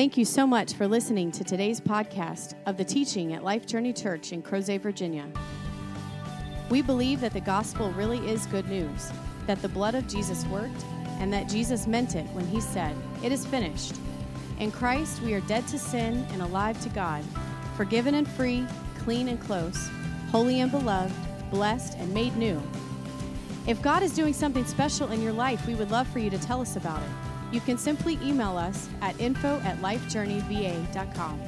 Thank you so much for listening to today's podcast of the teaching at Life Journey Church in Crozet, Virginia. We believe that the gospel really is good news, that the blood of Jesus worked, and that Jesus meant it when he said, It is finished. In Christ, we are dead to sin and alive to God, forgiven and free, clean and close, holy and beloved, blessed and made new. If God is doing something special in your life, we would love for you to tell us about it. You can simply email us at info at lifejourneyva.com.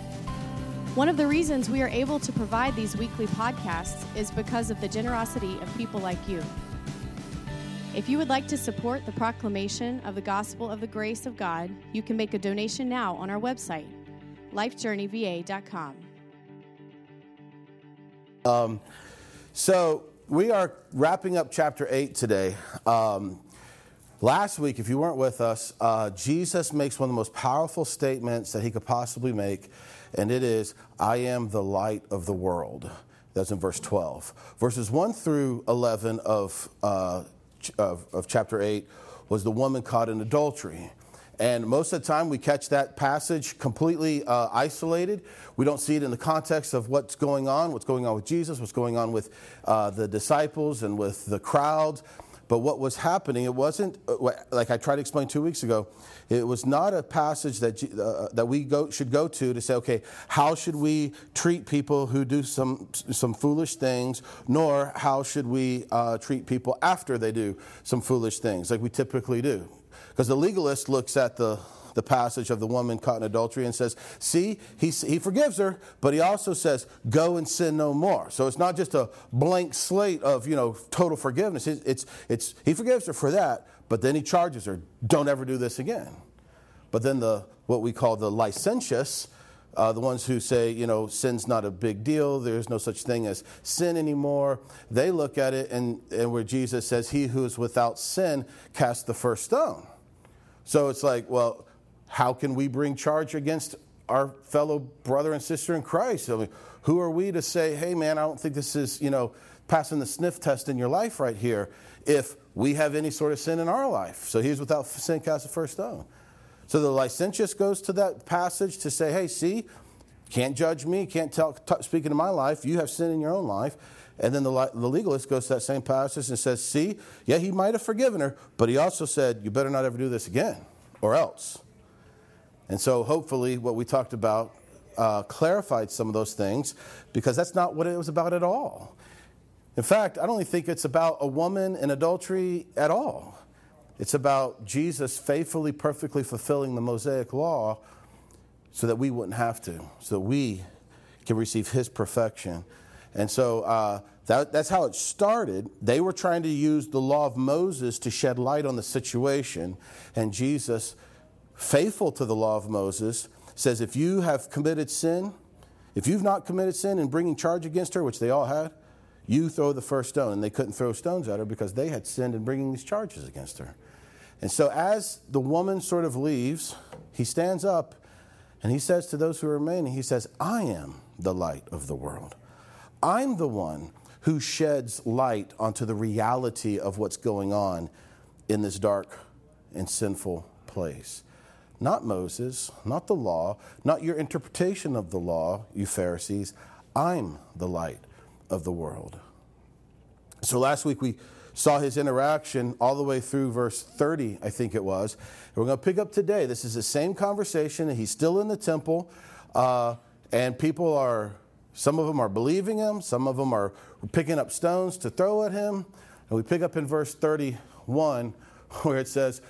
One of the reasons we are able to provide these weekly podcasts is because of the generosity of people like you. If you would like to support the proclamation of the gospel of the grace of God, you can make a donation now on our website, lifejourneyva.com. Um, so we are wrapping up chapter 8 today. Um, last week, if you weren't with us, uh, Jesus makes one of the most powerful statements that he could possibly make, and it is, I am the light of the world. That's in verse 12. Verses 1 through 11 of, uh, of, of chapter 8 was the woman caught in adultery. And most of the time, we catch that passage completely uh, isolated. We don't see it in the context of what's going on, what's going on with Jesus, what's going on with uh, the disciples and with the crowds. But what was happening, it wasn't, uh, like I tried to explain two weeks ago, it was not a passage that, uh, that we go, should go to to say, okay, how should we treat people who do some, some foolish things, nor how should we uh, treat people after they do some foolish things, like we typically do. Because the legalist looks at the, the passage of the woman caught in adultery and says, See, he, he forgives her, but he also says, Go and sin no more. So it's not just a blank slate of, you know, total forgiveness. It's, it's, it's, he forgives her for that, but then he charges her, Don't ever do this again. But then the, what we call the licentious, uh, the ones who say, you know, sin's not a big deal, there's no such thing as sin anymore, they look at it and, and where Jesus says, He who is without sin cast the first stone. So it's like, well, how can we bring charge against our fellow brother and sister in Christ? I mean, who are we to say, hey, man, I don't think this is, you know, passing the sniff test in your life right here if we have any sort of sin in our life? So he's without sin cast the first stone. So the licentious goes to that passage to say, hey, see, can't judge me, can't tell, t- speak into my life, you have sin in your own life. And then the, the legalist goes to that same passage and says, See, yeah, he might have forgiven her, but he also said, You better not ever do this again, or else. And so, hopefully, what we talked about uh, clarified some of those things because that's not what it was about at all. In fact, I don't think it's about a woman in adultery at all. It's about Jesus faithfully, perfectly fulfilling the Mosaic law so that we wouldn't have to, so that we can receive his perfection. And so uh, that, that's how it started. They were trying to use the law of Moses to shed light on the situation. And Jesus, faithful to the law of Moses, says if you have committed sin, if you've not committed sin in bringing charge against her, which they all had, you throw the first stone. And they couldn't throw stones at her because they had sinned in bringing these charges against her. And so as the woman sort of leaves, he stands up and he says to those who remain, he says, I am the light of the world. I'm the one who sheds light onto the reality of what's going on in this dark and sinful place. Not Moses, not the law, not your interpretation of the law, you Pharisees. I'm the light of the world. So last week we saw his interaction all the way through verse 30, I think it was. We're going to pick up today. This is the same conversation. And he's still in the temple, uh, and people are some of them are believing him, some of them are picking up stones to throw at him. And we pick up in verse 31 where it says,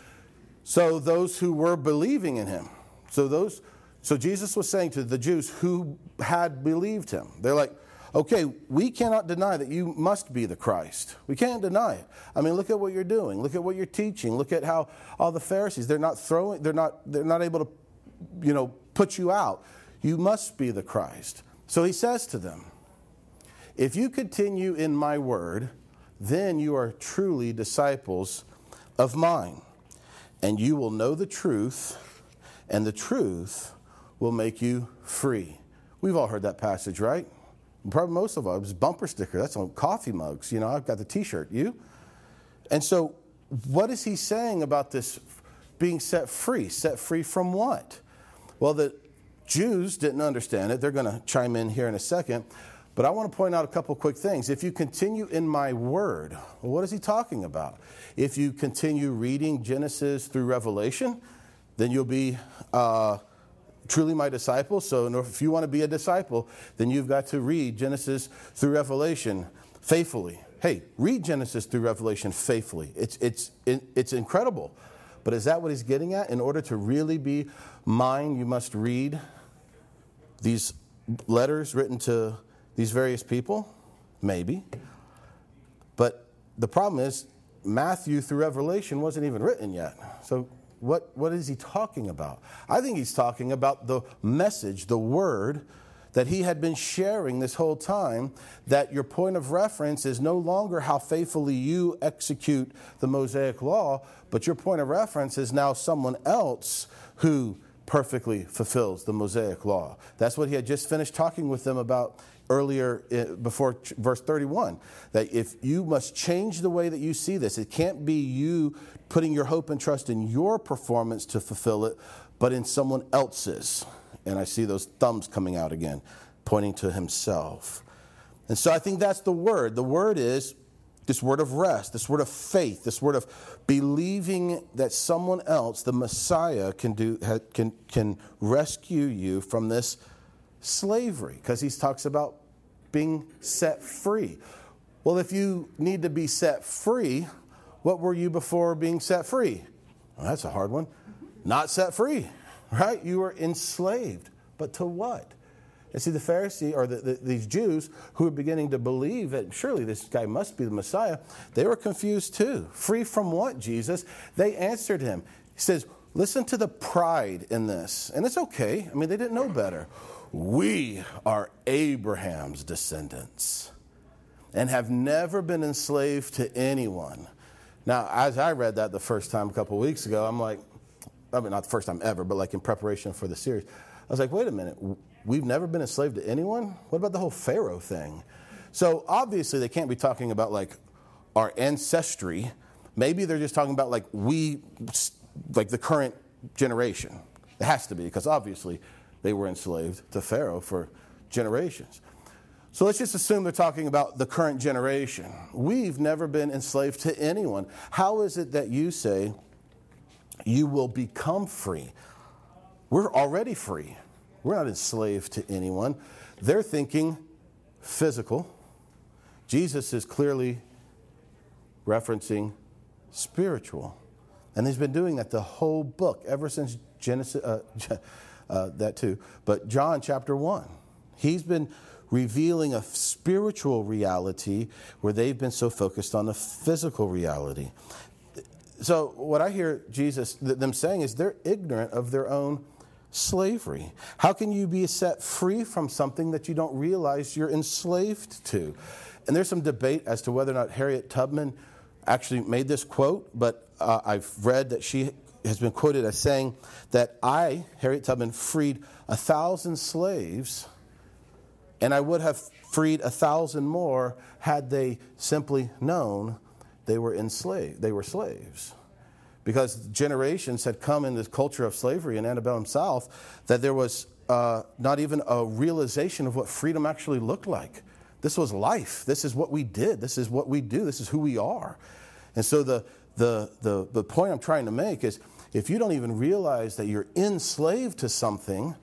So those who were believing in him, so those, so Jesus was saying to the Jews who had believed him, they're like, okay, we cannot deny that you must be the Christ. We can't deny it. I mean, look at what you're doing. Look at what you're teaching. Look at how all the Pharisees, they're not throwing, they're not, they're not able to, you know, put you out. You must be the Christ. So he says to them, If you continue in my word, then you are truly disciples of mine, and you will know the truth, and the truth will make you free. We've all heard that passage, right? Probably most of us. Bumper sticker. That's on coffee mugs. You know, I've got the t shirt. You? And so what is he saying about this being set free? Set free from what? Well, the Jews didn't understand it. They're going to chime in here in a second. But I want to point out a couple quick things. If you continue in my word, well, what is he talking about? If you continue reading Genesis through Revelation, then you'll be uh, truly my disciple. So if you want to be a disciple, then you've got to read Genesis through Revelation faithfully. Hey, read Genesis through Revelation faithfully. It's, it's, it's incredible. But is that what he's getting at? In order to really be mine, you must read these letters written to these various people? Maybe. But the problem is, Matthew through Revelation wasn't even written yet. So, what, what is he talking about? I think he's talking about the message, the word that he had been sharing this whole time that your point of reference is no longer how faithfully you execute the Mosaic law, but your point of reference is now someone else who perfectly fulfills the Mosaic law. That's what he had just finished talking with them about earlier eh, before verse 31 that if you must change the way that you see this, it can't be you putting your hope and trust in your performance to fulfill it, but in someone else's. And I see those thumbs coming out again, pointing to himself. And so I think that's the word. The word is this word of rest, this word of faith, this word of believing that someone else, the Messiah, can, do, can, can rescue you from this slavery, because he talks about being set free. Well, if you need to be set free, what were you before being set free? Well, that's a hard one. Not set free, right? You were enslaved. But to what? And see, the Pharisees or the, the, these Jews who were beginning to believe that surely this guy must be the Messiah, they were confused too. Free from what, Jesus? They answered him. He says, Listen to the pride in this. And it's okay. I mean, they didn't know better. We are Abraham's descendants and have never been enslaved to anyone. Now, as I read that the first time a couple weeks ago, I'm like, I mean, not the first time ever, but like in preparation for the series, I was like, wait a minute we've never been enslaved to anyone? What about the whole Pharaoh thing? So obviously, they can't be talking about like our ancestry. Maybe they're just talking about like we, like the current generation. It has to be, because obviously they were enslaved to Pharaoh for generations. So let's just assume they're talking about the current generation. We've never been enslaved to anyone. How is it that you say you will become free? We're already free. We're not enslaved to anyone. They're thinking physical. Jesus is clearly referencing spiritual. And he's been doing that the whole book, ever since Genesis, uh, uh, that too, but John chapter 1. He's been revealing a spiritual reality where they've been so focused on the physical reality. So, what I hear Jesus, them saying is they're ignorant of their own slavery? How can you be set free from something that you don't realize you're enslaved to? And there's some debate as to whether or not Harriet Tubman actually made this quote, but uh, I've read that she has been quoted as saying that I, Harriet Tubman, freed a thousand slaves, and I would have freed a thousand more had they simply known they were enslaved, they were slaves because generations had come in this culture of slavery in antebellum South that there was uh, not even a realization of what freedom actually looked like. This was life. This is what we did. This is what we do. This is who we are. And so the, the, the, the point I'm trying to make is if you don't even realize that you're enslaved to something,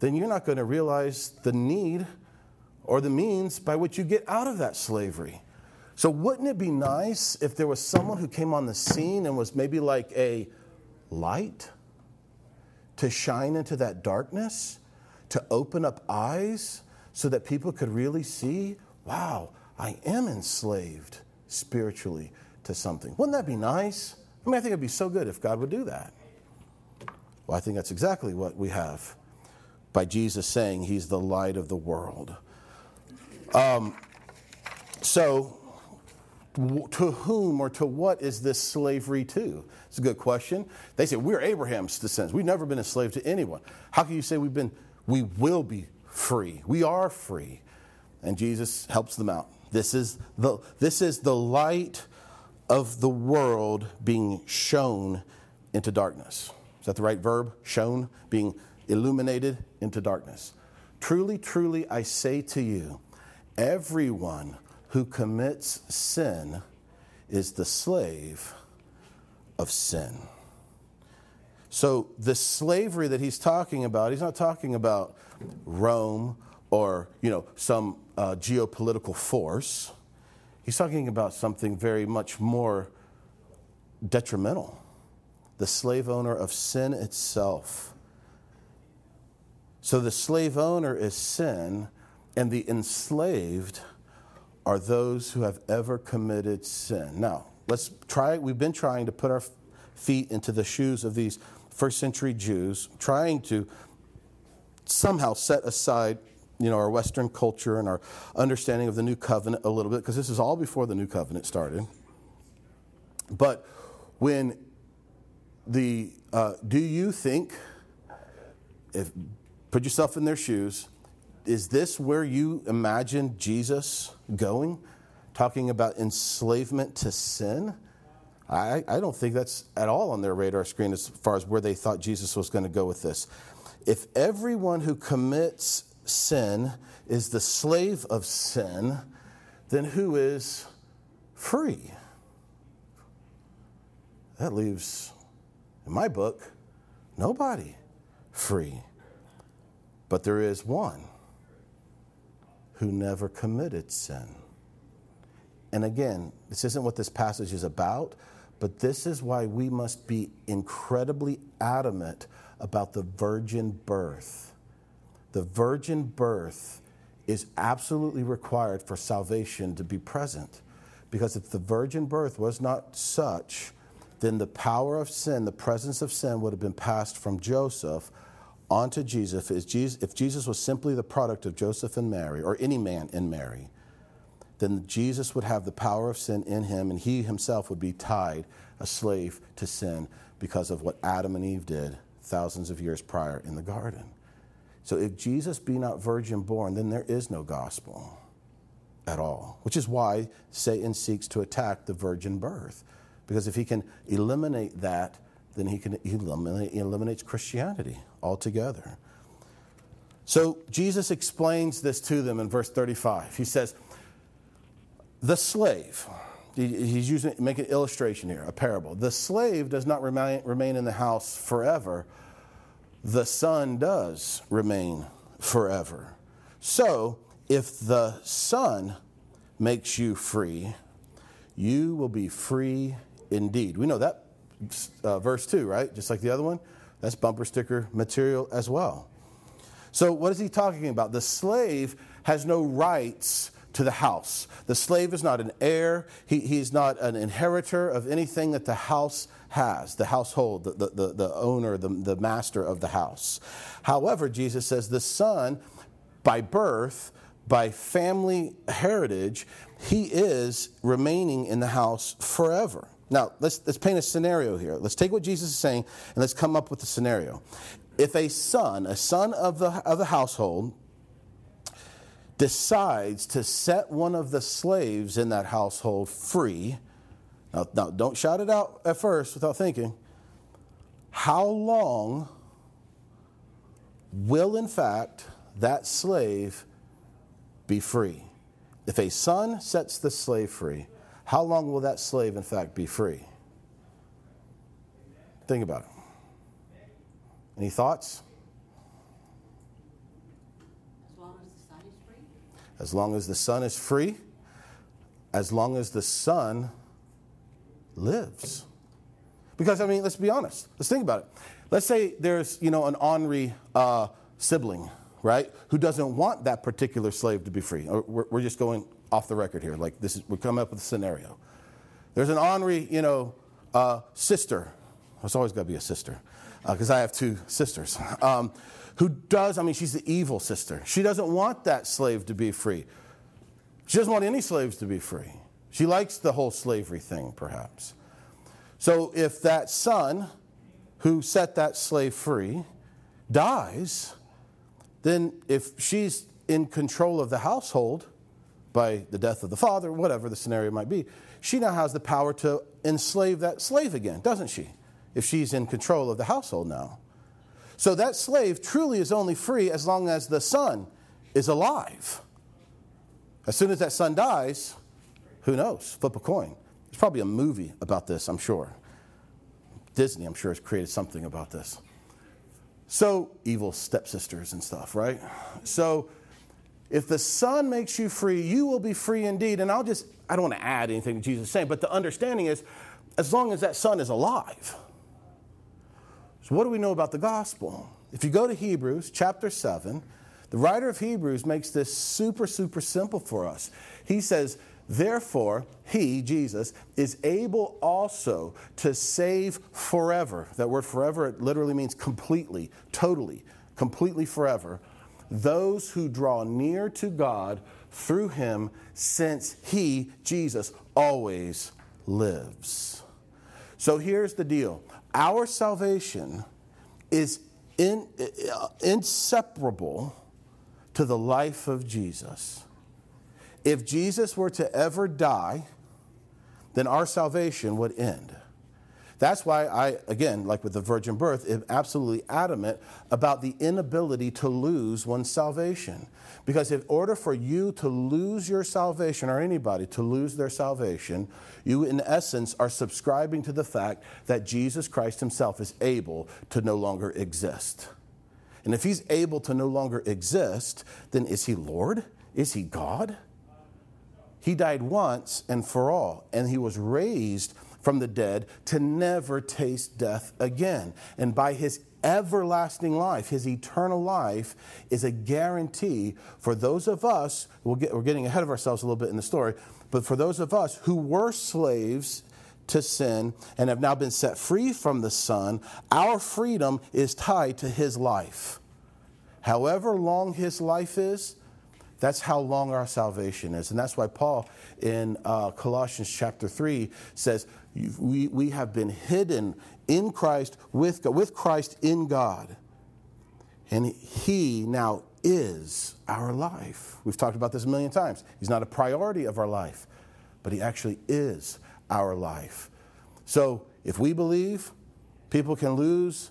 then you're not going to realize the need or the means by which you get out of that slavery. So, wouldn't it be nice if there was someone who came on the scene and was maybe like a light to shine into that darkness, to open up eyes so that people could really see, wow, I am enslaved spiritually to something? Wouldn't that be nice? I mean, I think it'd be so good if God would do that. Well, I think that's exactly what we have by Jesus saying he's the light of the world. Um, so, to whom or to what is this slavery to? It's a good question. They say, We're Abraham's descendants. We've never been enslaved to anyone. How can you say we've been, we will be free? We are free. And Jesus helps them out. This is the, this is the light of the world being shown into darkness. Is that the right verb? Shown, being illuminated into darkness. Truly, truly, I say to you, everyone who commits sin is the slave of sin. So, the slavery that he's talking about, he's not talking about Rome or, you know, some uh, geopolitical force. He's talking about something very much more detrimental the slave owner of sin itself. So, the slave owner is sin, and the enslaved are those who have ever committed sin. Now, let's try, we've been trying to put our feet into the shoes of these first century Jews, trying to somehow set aside you know, our Western culture and our understanding of the new covenant a little bit, because this is all before the new covenant started. But when the, uh, do you think, if, put yourself in their shoes, is this where you imagine Jesus going? Talking about enslavement to sin? I, I don't think that's at all on their radar screen as far as where they thought Jesus was going to go with this. If everyone who commits sin is the slave of sin, then who is free? That leaves, in my book, nobody free. But there is one who never committed sin. And again, this isn't what this passage is about, but this is why we must be incredibly adamant about the virgin birth. The virgin birth is absolutely required for salvation to be present. Because if the virgin birth was not such, then the power of sin, the presence of sin, would have been passed from Joseph onto Jesus. If Jesus was simply the product of Joseph and Mary, or any man in Mary, then Jesus would have the power of sin in him, and he himself would be tied, a slave to sin, because of what Adam and Eve did thousands of years prior in the garden. So if Jesus be not virgin born, then there is no gospel at all, which is why Satan seeks to attack the virgin birth. Because if he can eliminate that, then he can he eliminates Christianity altogether. So Jesus explains this to them in verse 35. He says, the slave, he's using, make an illustration here, a parable. The slave does not remain, remain in the house forever, the son does remain forever. So, if the son makes you free, you will be free indeed. We know that uh, verse 2, right? Just like the other one. That's bumper sticker material as well. So, what is he talking about? The slave has no rights to the house. The slave is not an heir, he, he's not an inheritor of anything that the house has, the household, the, the, the, the owner, the, the master of the house. However, Jesus says the son, by birth, by family heritage, he is remaining in the house forever. Now, let's, let's paint a scenario here. Let's take what Jesus is saying and let's come up with a scenario. If a son, a son of the, of the household, decides to set one of the slaves in that household free, now, now don't shout it out at first without thinking, how long will in fact that slave be free? If a son sets the slave free, how long will that slave in fact be free? Think about it. Any thoughts? as long as the son is free, as long as the son lives. Because, I mean, let's be honest. Let's think about it. Let's say there's, you know, an ornery uh, sibling, right, who doesn't want that particular slave to be free. We're, we're just going off the record here. Like, this is, we're coming up with a scenario. There's an ornery, you know, uh, sister. There's always got to be a sister, because uh, I have two sisters. Um, who does, I mean, she's the evil sister. She doesn't want that slave to be free. She doesn't want any slaves to be free. She likes the whole slavery thing, perhaps. So if that son who set that slave free dies, then if she's in control of the household by the death of the father, whatever the scenario might be, she now has the power to enslave that slave again, doesn't she? If she's in control of the household now. So that slave truly is only free as long as the son is alive. As soon as that son dies, who knows? Flip a coin. There's probably a movie about this, I'm sure. Disney, I'm sure, has created something about this. So, evil stepsisters and stuff, right? So, if the Son makes you free, you will be free indeed. And I'll just, I don't want to add anything to Jesus saying, but the understanding is as long as that Son is alive. So, what do we know about the gospel? If you go to Hebrews chapter 7, the writer of Hebrews makes this super, super simple for us. He says, Therefore, he, Jesus, is able also to save forever. That word forever, it literally means completely, totally, completely forever. Those who draw near to God through him, since he, Jesus, always lives. So here's the deal our salvation is in, uh, inseparable to the life of Jesus. If Jesus were to ever die, then our salvation would end. That's why I, again, like with the virgin birth, am absolutely adamant about the inability to lose one's salvation. Because in order for you to lose your salvation, or anybody to lose their salvation, you in essence are subscribing to the fact that Jesus Christ himself is able to no longer exist. And if he's able to no longer exist, then is he Lord? Is he God? He died once and for all, and he was raised from the dead to never taste death again. And by his everlasting life, his eternal life, is a guarantee for those of us, we'll get, we're getting ahead of ourselves a little bit in the story, but for those of us who were slaves to sin and have now been set free from the Son, our freedom is tied to his life. However long his life is, that's how long our salvation is. And that's why Paul in uh, Colossians chapter 3 says, we, we have been hidden in Christ, with, God, with Christ in God. And He now is our life. We've talked about this a million times. He's not a priority of our life, but He actually is our life. So if we believe people can lose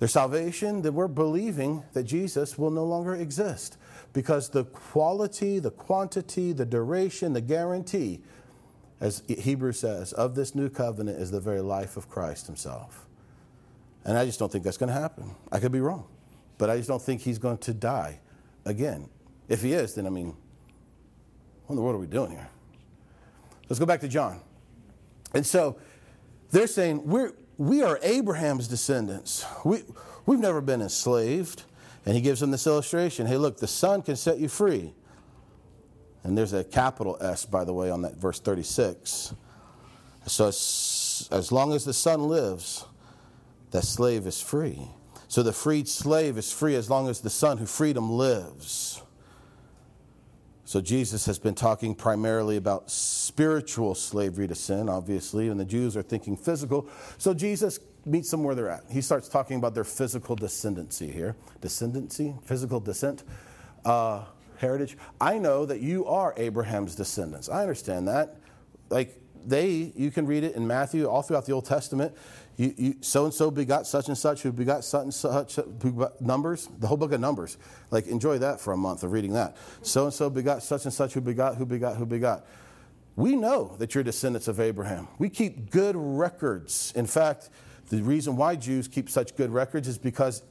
their salvation, then we're believing that Jesus will no longer exist because the quality, the quantity, the duration, the guarantee, as Hebrews says, of this new covenant is the very life of Christ himself. And I just don't think that's going to happen. I could be wrong, but I just don't think he's going to die again. If he is, then I mean, what in the world are we doing here? Let's go back to John. And so they're saying, we're, we are Abraham's descendants. We, we've never been enslaved. And he gives them this illustration hey, look, the Son can set you free. And there's a capital S, by the way, on that verse 36. So as, as long as the Son lives, that slave is free. So the freed slave is free as long as the Son who freed him lives. So Jesus has been talking primarily about spiritual slavery to sin, obviously, and the Jews are thinking physical. So Jesus meets them where they're at. He starts talking about their physical descendancy here. Descendancy, physical descent, uh, heritage. I know that you are Abraham's descendants. I understand that. Like they, you can read it in Matthew, all throughout the Old Testament. So and so begot such and such, who begot such and such, numbers, the whole book of Numbers. Like, enjoy that for a month of reading that. So and so begot such and such, who begot, who begot, who begot. We know that you're descendants of Abraham. We keep good records. In fact, the reason why Jews keep such good records is because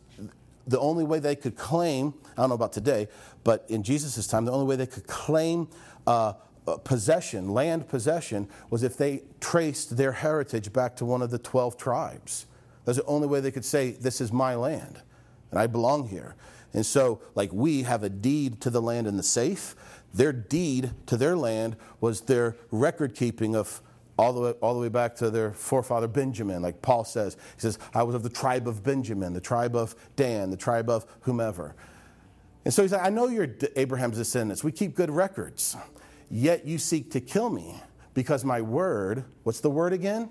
the only way they could claim, I don't know about today, but in Jesus' time, the only way they could claim uh, possession, land possession, was if they traced their heritage back to one of the 12 tribes. That's the only way they could say, This is my land, and I belong here. And so, like, we have a deed to the land in the safe. Their deed to their land was their record keeping of all the, way, all the way back to their forefather Benjamin, like Paul says. He says, I was of the tribe of Benjamin, the tribe of Dan, the tribe of whomever. And so he's like, I know you're Abraham's descendants. We keep good records. Yet you seek to kill me because my word, what's the word again?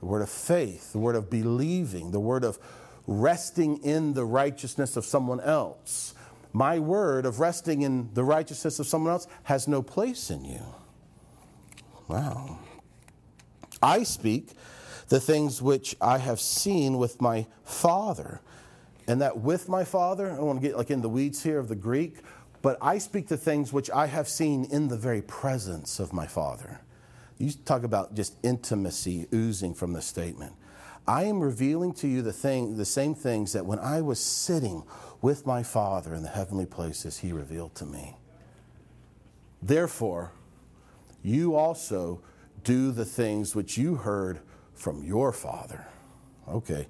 The word of faith, the word of believing, the word of resting in the righteousness of someone else. My word of resting in the righteousness of someone else has no place in you. Wow. I speak the things which I have seen with my Father. And that with my Father, I don't want to get like in the weeds here of the Greek, but I speak the things which I have seen in the very presence of my Father. You talk about just intimacy oozing from the statement. I am revealing to you the thing, the same things that when I was sitting with my Father in the heavenly places, He revealed to me. Therefore, you also do the things which you heard from your Father. Okay.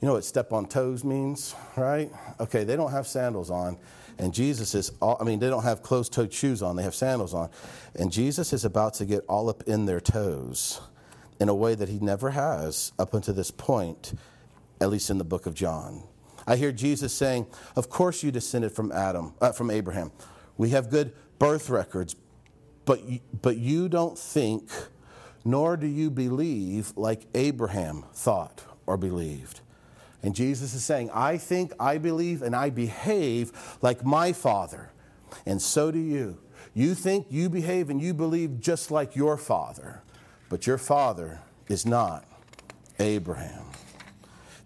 You know what step on toes means, right? Okay, they don't have sandals on. And Jesus is, all, I mean, they don't have closed toed shoes on, they have sandals on. And Jesus is about to get all up in their toes in a way that he never has up until this point, at least in the book of John. I hear Jesus saying, Of course you descended from Adam, uh, from Abraham. We have good birth records, but, but you don't think, nor do you believe like Abraham thought or believed. And Jesus is saying, I think, I believe, and I behave like my Father. And so do you. You think, you behave, and you believe just like your Father. But your Father is not Abraham.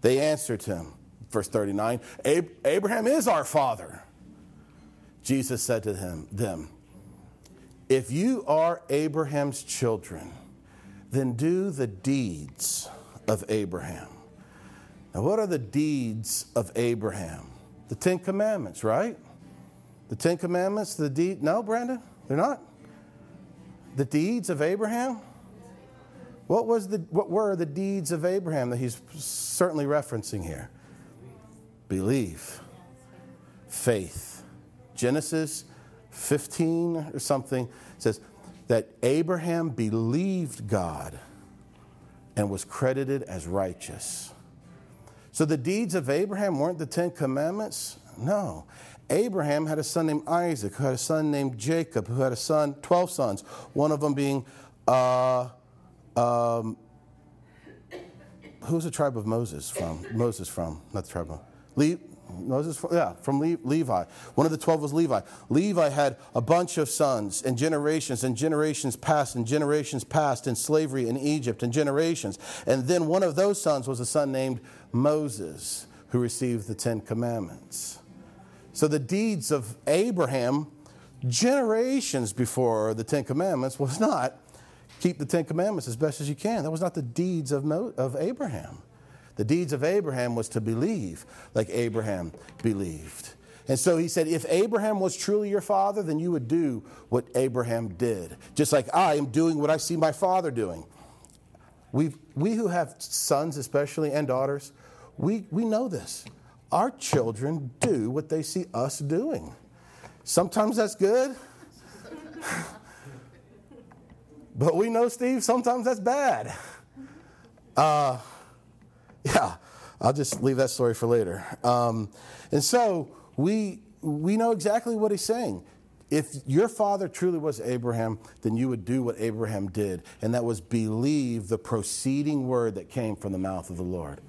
They answered him, verse 39, Abraham is our Father. Jesus said to him, them, If you are Abraham's children, then do the deeds of Abraham. Now, what are the deeds of Abraham? The Ten Commandments, right? The Ten Commandments, the deed. No, Brandon, they're not. The deeds of Abraham? What, was the, what were the deeds of Abraham that he's certainly referencing here? Belief, faith. Genesis 15 or something says that Abraham believed God and was credited as righteous. So the deeds of Abraham weren't the Ten Commandments? No. Abraham had a son named Isaac, who had a son named Jacob, who had a son, 12 sons, one of them being, uh, um, who's the tribe of Moses from? Moses from, not the tribe of, Le- Moses, from, yeah, from Le- Levi. One of the 12 was Levi. Levi had a bunch of sons and generations and generations past and generations past in slavery in Egypt and generations. And then one of those sons was a son named Moses, who received the Ten Commandments. So the deeds of Abraham, generations before the Ten Commandments, was not keep the Ten Commandments as best as you can. That was not the deeds of, Mo- of Abraham. The deeds of Abraham was to believe like Abraham believed. And so he said, if Abraham was truly your father, then you would do what Abraham did. Just like I am doing what I see my father doing. we we who have sons, especially, and daughters, we, we know this. Our children do what they see us doing. Sometimes that's good. but we know, Steve, sometimes that's bad. Uh, yeah, I'll just leave that story for later. Um, and so we, we know exactly what he's saying. If your father truly was Abraham, then you would do what Abraham did, and that was believe the proceeding word that came from the mouth of the Lord.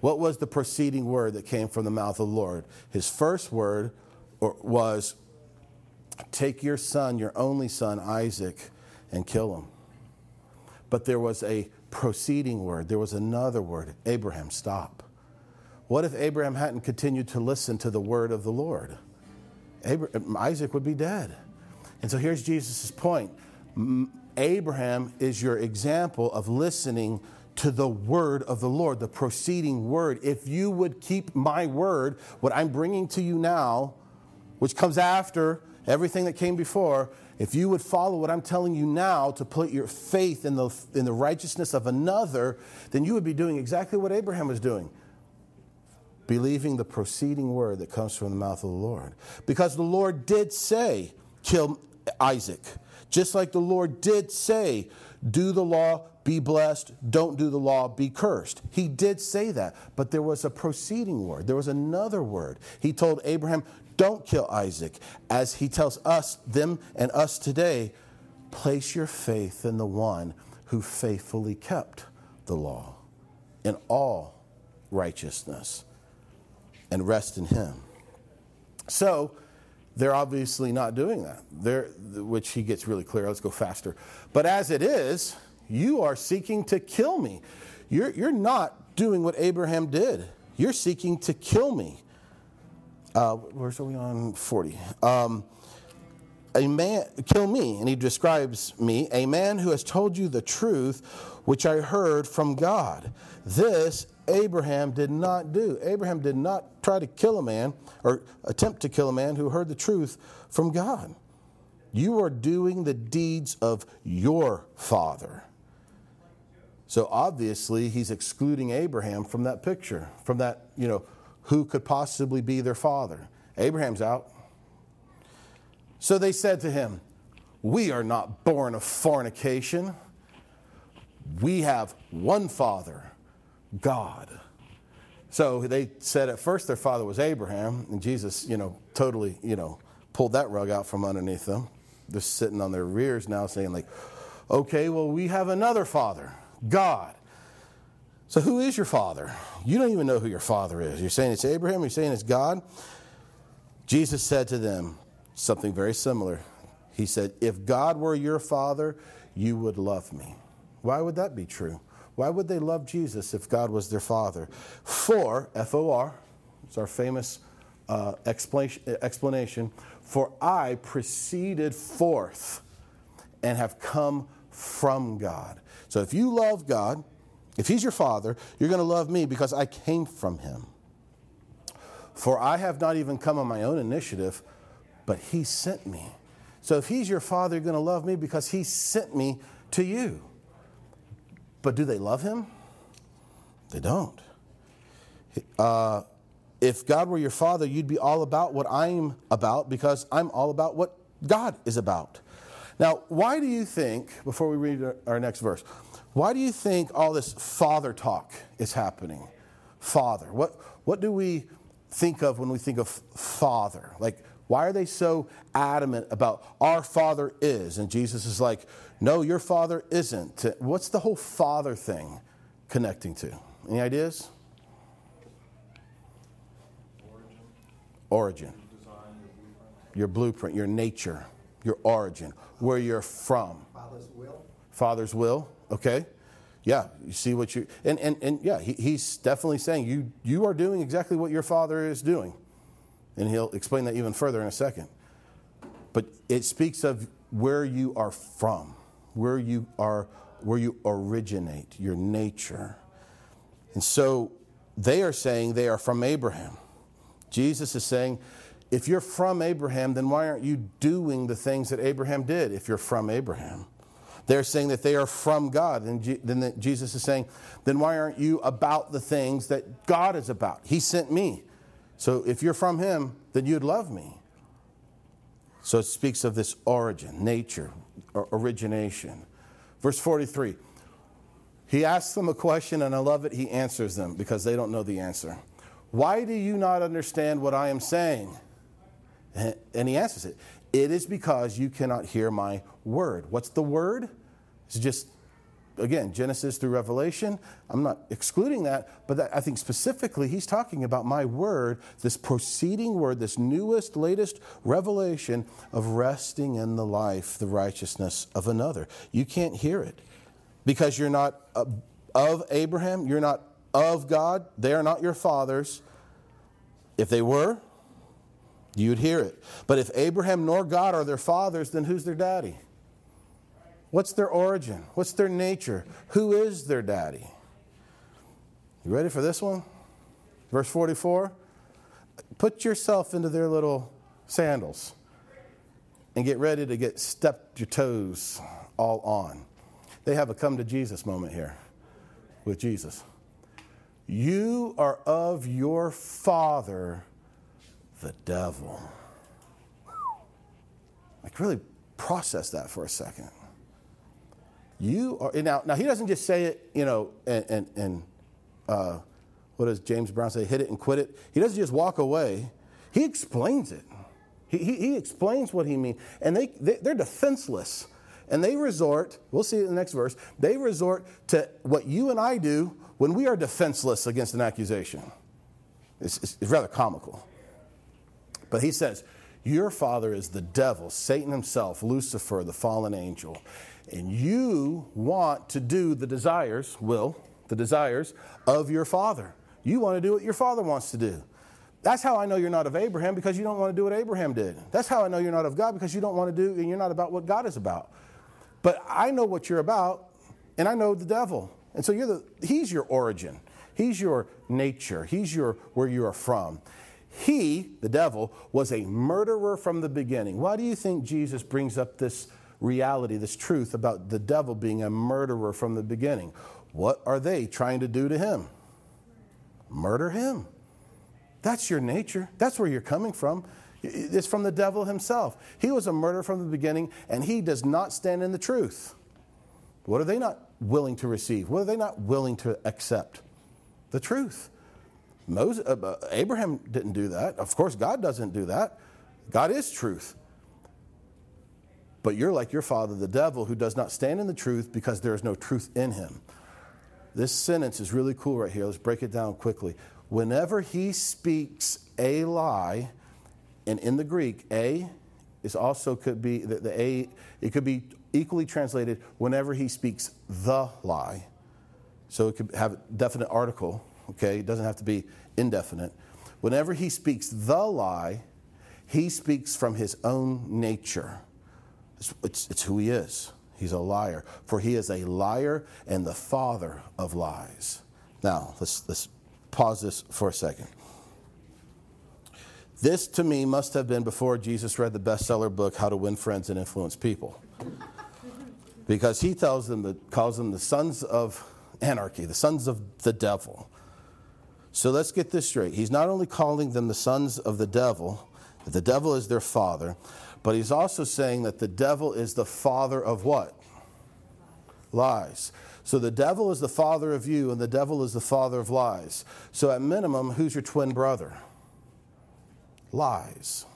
What was the proceeding word that came from the mouth of the Lord? His first word was, Take your son, your only son, Isaac, and kill him. But there was a proceeding word, there was another word Abraham, stop. What if Abraham hadn't continued to listen to the word of the Lord? Abraham, Isaac would be dead. And so here's Jesus' point Abraham is your example of listening to the word of the Lord, the proceeding word. If you would keep my word, what I'm bringing to you now, which comes after everything that came before, if you would follow what I'm telling you now to put your faith in the, in the righteousness of another, then you would be doing exactly what Abraham was doing believing the proceeding word that comes from the mouth of the Lord. Because the Lord did say, kill Isaac. Just like the Lord did say, do the law, be blessed, don't do the law, be cursed. He did say that, but there was a proceeding word. There was another word. He told Abraham, don't kill Isaac. As he tells us, them and us today, place your faith in the one who faithfully kept the law in all righteousness and rest in him. So, they're obviously not doing that, they're, which he gets really clear. Let's go faster. But as it is, You are seeking to kill me. You're, you're not doing what Abraham did. You're seeking to kill me. Uh, where's are we on 40? Um, a man, kill me. And he describes me, a man who has told you the truth, which I heard from God. This Abraham did not do. Abraham did not try to kill a man or attempt to kill a man who heard the truth from God. You are doing the deeds of your father. So obviously, he's excluding Abraham from that picture, from that, you know, who could possibly be their father. Abraham's out. So they said to him, We are not born of fornication. We have one father, God. So they said at first their father was Abraham, and Jesus, you know, totally, you know, pulled that rug out from underneath them. They're sitting on their rears now saying, like, okay, well, we have another father, God. So who is your father? You don't even know who your father is. You're saying it's Abraham, you're saying it's God. Jesus said to them something very similar. He said, If God were your father, you would love me. Why would that be true? Why would they love Jesus if God was their father? For, F O R, it's our famous uh, explanation, for I proceeded forth and have come from God. So if you love God, if He's your father, you're going to love me because I came from Him. For I have not even come on my own initiative, but He sent me. So if He's your father, you're going to love me because He sent me to you. But do they love him? They don't. Uh, if God were your father, you'd be all about what I'm about because I'm all about what God is about. Now, why do you think, before we read our next verse, why do you think all this father talk is happening? Father. What, what do we think of when we think of father? Like, why are they so adamant about our father is? And Jesus is like, no, your father isn't. What's the whole father thing connecting to? Any ideas? Origin. Origin. Your blueprint, your nature, your origin, where you're from. Father's will. Father's will, okay. Yeah, you see what you, and, and, and yeah, he, he's definitely saying you, you are doing exactly what your father is doing. And he'll explain that even further in a second. But it speaks of where you are from, where you are, where you originate, your nature. And so they are saying they are from Abraham. Jesus is saying, if you're from Abraham, then why aren't you doing the things that Abraham did if you're from Abraham? They're saying that they are from God. And then Jesus is saying, then why aren't you about the things that God is about? He sent me. So if you're from him, then you'd love me. So it speaks of this origin, nature, or origination. Verse 43. He asks them a question, and I love it. He answers them because they don't know the answer. Why do you not understand what I am saying? And he answers it. It is because you cannot hear my word. What's the word? It's just again, Genesis through Revelation. I'm not excluding that, but that, I think specifically he's talking about my word, this proceeding word, this newest, latest revelation of resting in the life, the righteousness of another. You can't hear it because you're not of Abraham, you're not of God, they are not your fathers. If they were, you'd hear it. But if Abraham nor God are their fathers, then who's their daddy? What's their origin? What's their nature? Who is their daddy? You ready for this one? Verse 44. Put yourself into their little sandals and get ready to get stepped your toes all on. They have a come to Jesus moment here with Jesus. You are of your father, the devil. Like, really process that for a second. You are now. Now he doesn't just say it, you know, and and, and uh, what does James Brown say? Hit it and quit it. He doesn't just walk away. He explains it. He, he, he explains what he means, and they, they they're defenseless, and they resort. We'll see in the next verse. They resort to what you and I do when we are defenseless against an accusation. It's, it's, it's rather comical. But he says, Your father is the devil, Satan himself, Lucifer, the fallen angel. and you want to do the desires, will, the desires of your father. You want to do what your father wants to do. That's how I know you're not of Abraham because you don't want to do what Abraham did. That's how I know you're not of God because you don't want to do and you're not about what God is about. But I know what you're about, and I know the devil. And so you're the he's your origin. He's your nature. He's your where you are from. He, the devil, was a murderer from the beginning. Why do you think Jesus brings up this reality, this truth about the devil being a murderer from the beginning? What are they trying to do to him? Murder him. That's your nature. That's where you're coming from. It's from the devil himself. He was a murderer from the beginning, and he does not stand in the truth. What are they not willing to receive? What are they not willing to accept? The truth. Moses, uh, uh, Abraham didn't do that. Of course, God doesn't do that. God is truth. But you're like your father, the devil, who does not stand in the truth because there is no truth in him. This sentence is really cool right here. Let's break it down quickly. Whenever he speaks a lie, and in the Greek, a is also could be the, the a it could be equally translated whenever he speaks the lie. So it could have a definite article okay? It doesn't have to be indefinite. Whenever he speaks the lie, he speaks from his own nature. It's, it's, it's, who he is. He's a liar. For he is a liar and the father of lies. Now, let's, let's pause this for a second. This to me must have been before Jesus read the bestseller book, How to Win Friends and Influence People. Because he tells them that, calls them the sons of anarchy, the sons of the devil. So let's get this straight. He's not only calling them the sons of the devil, that the devil is their father, but he's also saying that the devil is the father of what? Lies. So the devil is the father of you, and the devil is the father of lies. So at minimum, who's your twin brother? Lies.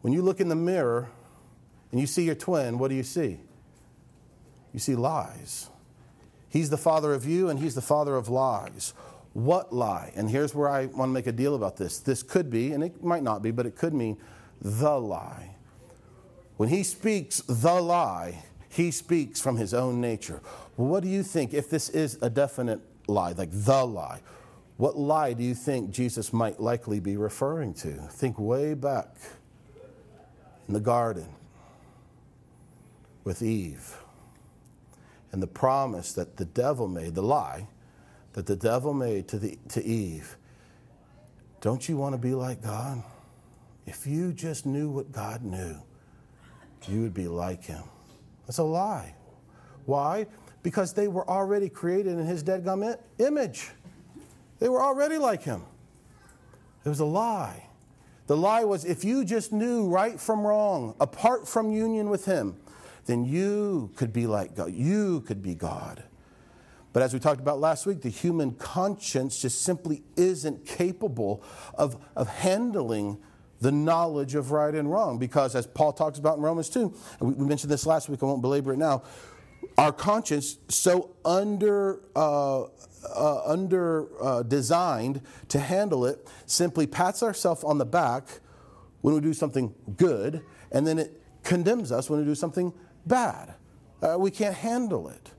When you look in the mirror and you see your twin, what do you see? You see lies. He's the father of you, and he's the father of lies. What lie? And here's where I want to make a deal about this. This could be, and it might not be, but it could mean the lie. When he speaks the lie, he speaks from his own nature. what do you think if this is a definite lie, like the lie? What lie do you think Jesus might likely be referring to? Think way back in the garden with Eve and the promise that the devil made, the lie that the devil made to, the, to Eve. Don't you want to be like God? If you just knew what God knew, you would be like him. That's a lie. Why? Because they were already created in his dead gum image. They were already like him. It was a lie. The lie was if you just knew right from wrong, apart from union with him, then you could be like God. You could be God. But as we talked about last week, the human conscience just simply isn't capable of, of handling the knowledge of right and wrong. Because as Paul talks about in Romans 2, and we mentioned this last week, I won't belabor it now, our conscience so under, uh, uh, under uh, designed to handle it simply pats ourselves on the back when we do something good, and then it condemns us when we do something bad. Uh, we can't handle it.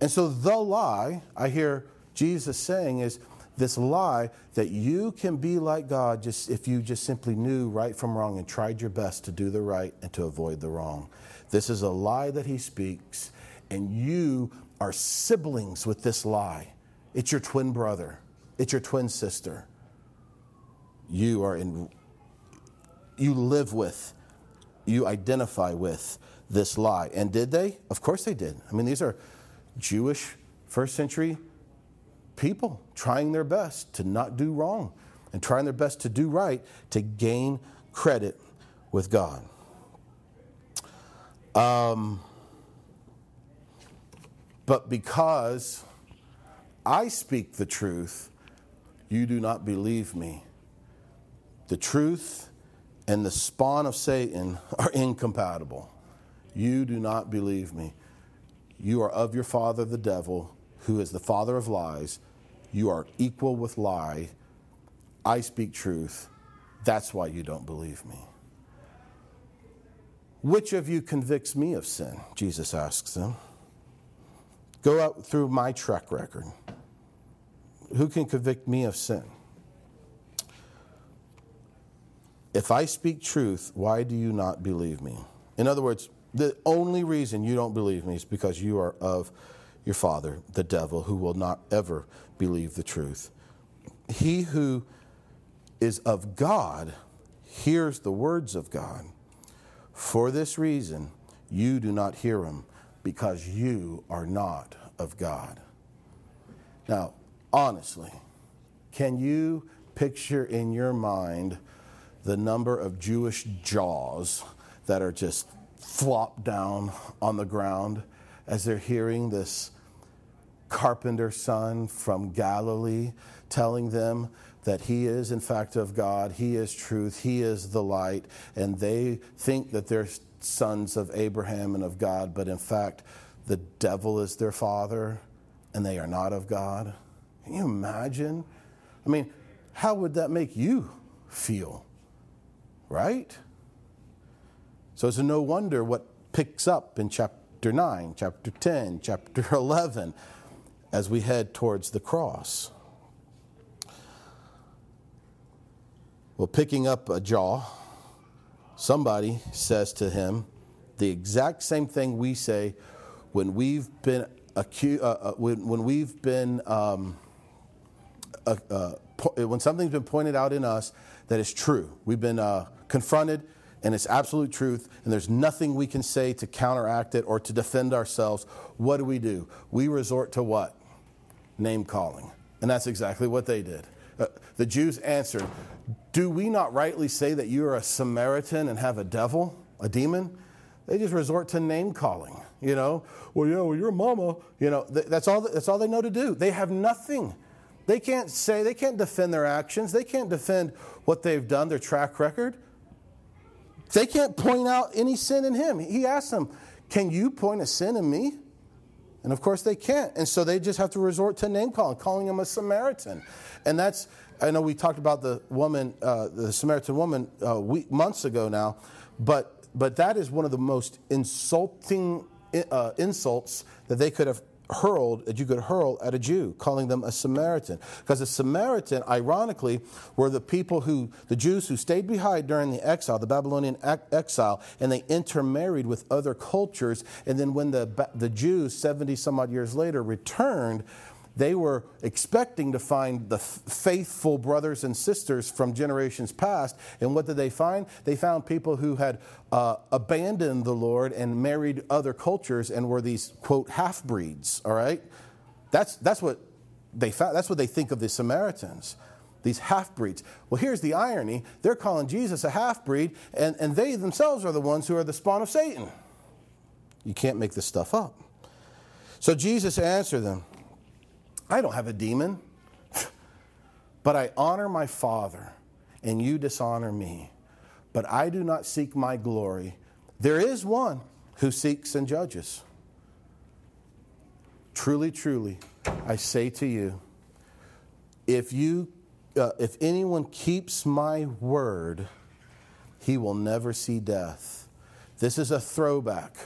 And so the lie I hear Jesus saying is this lie that you can be like God just if you just simply knew right from wrong and tried your best to do the right and to avoid the wrong. This is a lie that he speaks, and you are siblings with this lie. It's your twin brother, it's your twin sister. You are in, you live with, you identify with this lie. And did they? Of course they did. I mean, these are Jewish first century people trying their best to not do wrong and trying their best to do right to gain credit with God. Um, but because I speak the truth, you do not believe me. The truth and the spawn of Satan are incompatible. You do not believe me. You are of your father, the devil, who is the father of lies. You are equal with lie. I speak truth. That's why you don't believe me. Which of you convicts me of sin? Jesus asks them. Go out through my track record. Who can convict me of sin? If I speak truth, why do you not believe me? In other words, the only reason you don't believe me is because you are of your father, the devil, who will not ever believe the truth. He who is of God hears the words of God. For this reason, you do not hear him, because you are not of God. Now, honestly, can you picture in your mind the number of Jewish jaws that are just flopped down on the ground as they're hearing this carpenter son from Galilee telling them that he is, in fact, of God, he is truth, he is the light, and they think that they're sons of Abraham and of God, but in fact, the devil is their father and they are not of God. Can you imagine? I mean, how would that make you feel? Right? So it's no wonder what picks up in chapter 9, chapter 10, chapter 11 as we head towards the cross. Well, picking up a jaw, somebody says to him the exact same thing we say when we've been accused, uh, uh, when, when, we've been, um, uh, uh, po- when something's been pointed out in us that is true. We've been uh, confronted and it's absolute truth, and there's nothing we can say to counteract it or to defend ourselves. What do we do? We resort to what? Name calling. And that's exactly what they did. Uh, the Jews answered, Do we not rightly say that you are a Samaritan and have a devil, a demon? They just resort to name calling. You know, well, yeah, well, your mama. You know, that's all. That's all they know to do. They have nothing. They can't say. They can't defend their actions. They can't defend what they've done, their track record. They can't point out any sin in him. He asked them, "Can you point a sin in me?" And of course they can't. And so they just have to resort to name calling, calling him a Samaritan. And that's. I know we talked about the woman, uh, the Samaritan woman, uh, week, months ago now, but but that is one of the most insulting uh, insults that they could have hurled, that you could hurl at a Jew, calling them a Samaritan. Because the Samaritan, ironically, were the people who, the Jews who stayed behind during the exile, the Babylonian exile, and they intermarried with other cultures. And then when the, the Jews, 70 some odd years later, returned, they were expecting to find the faithful brothers and sisters from generations past. And what did they find? They found people who had uh, abandoned the Lord and married other cultures and were these, quote, half breeds, all right? That's, that's, what they found, that's what they think of the Samaritans these half breeds. Well, here's the irony they're calling Jesus a half breed, and, and they themselves are the ones who are the spawn of Satan. You can't make this stuff up. So Jesus answered them I don't have a demon, but I honor my Father, and you dishonor me. But I do not seek my glory. There is one who seeks and judges. Truly, truly, I say to you, if you uh, if anyone keeps my word, he will never see death. This is a throwback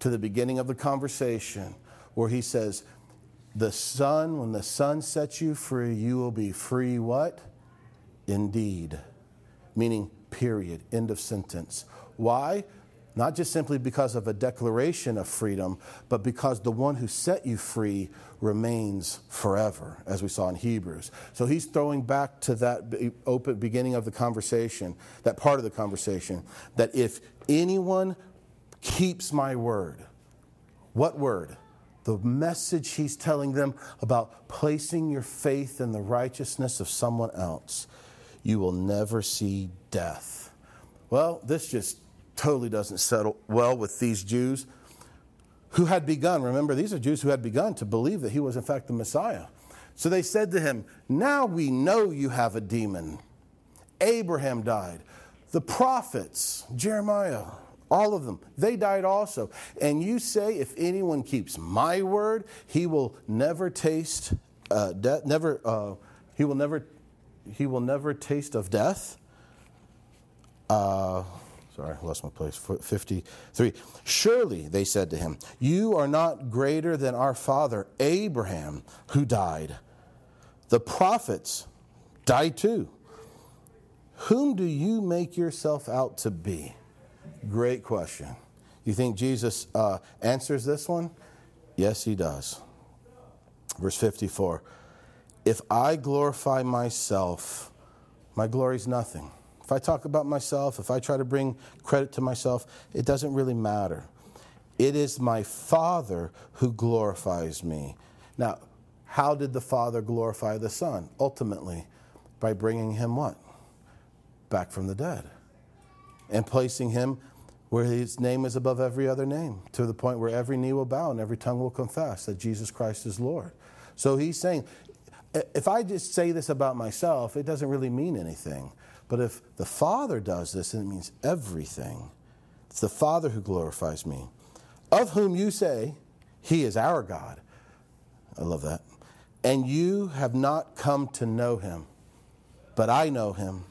to the beginning of the conversation where he says, the Son, when the Son sets you free, you will be free what? Indeed. Meaning, period. End of sentence. Why? Not just simply because of a declaration of freedom, but because the one who set you free remains forever, as we saw in Hebrews. So he's throwing back to that open beginning of the conversation, that part of the conversation, that if anyone keeps my word, what word? The message he's telling them about placing your faith in the righteousness of someone else, you will never see death. Well, this just totally doesn't settle well with these Jews who had begun. Remember, these are Jews who had begun to believe that he was, in fact, the Messiah. So they said to him, Now we know you have a demon. Abraham died. The prophets, Jeremiah, all of them. They died also. And you say, if anyone keeps my word, he will never taste uh, death, never, uh, he will never, he will never taste of death. Uh, Sorry, I lost my place. 53. Surely, they said to him, you are not greater than our father Abraham, who died. The prophets died too. Whom do you make yourself out to be? Great question. You think Jesus uh, answers this one? Yes, he does. Verse 54 If I glorify myself, my glory is nothing. If I talk about myself, if I try to bring credit to myself, it doesn't really matter. It is my Father who glorifies me. Now, how did the Father glorify the Son? Ultimately, by bringing him what? Back from the dead and placing him where his name is above every other name, to the point where every knee will bow and every tongue will confess that Jesus Christ is Lord. So he's saying, if I just say this about myself, it doesn't really mean anything. But if the Father does this, then it means everything. It's the Father who glorifies me, of whom you say, He is our God. I love that. And you have not come to know Him, but I know Him.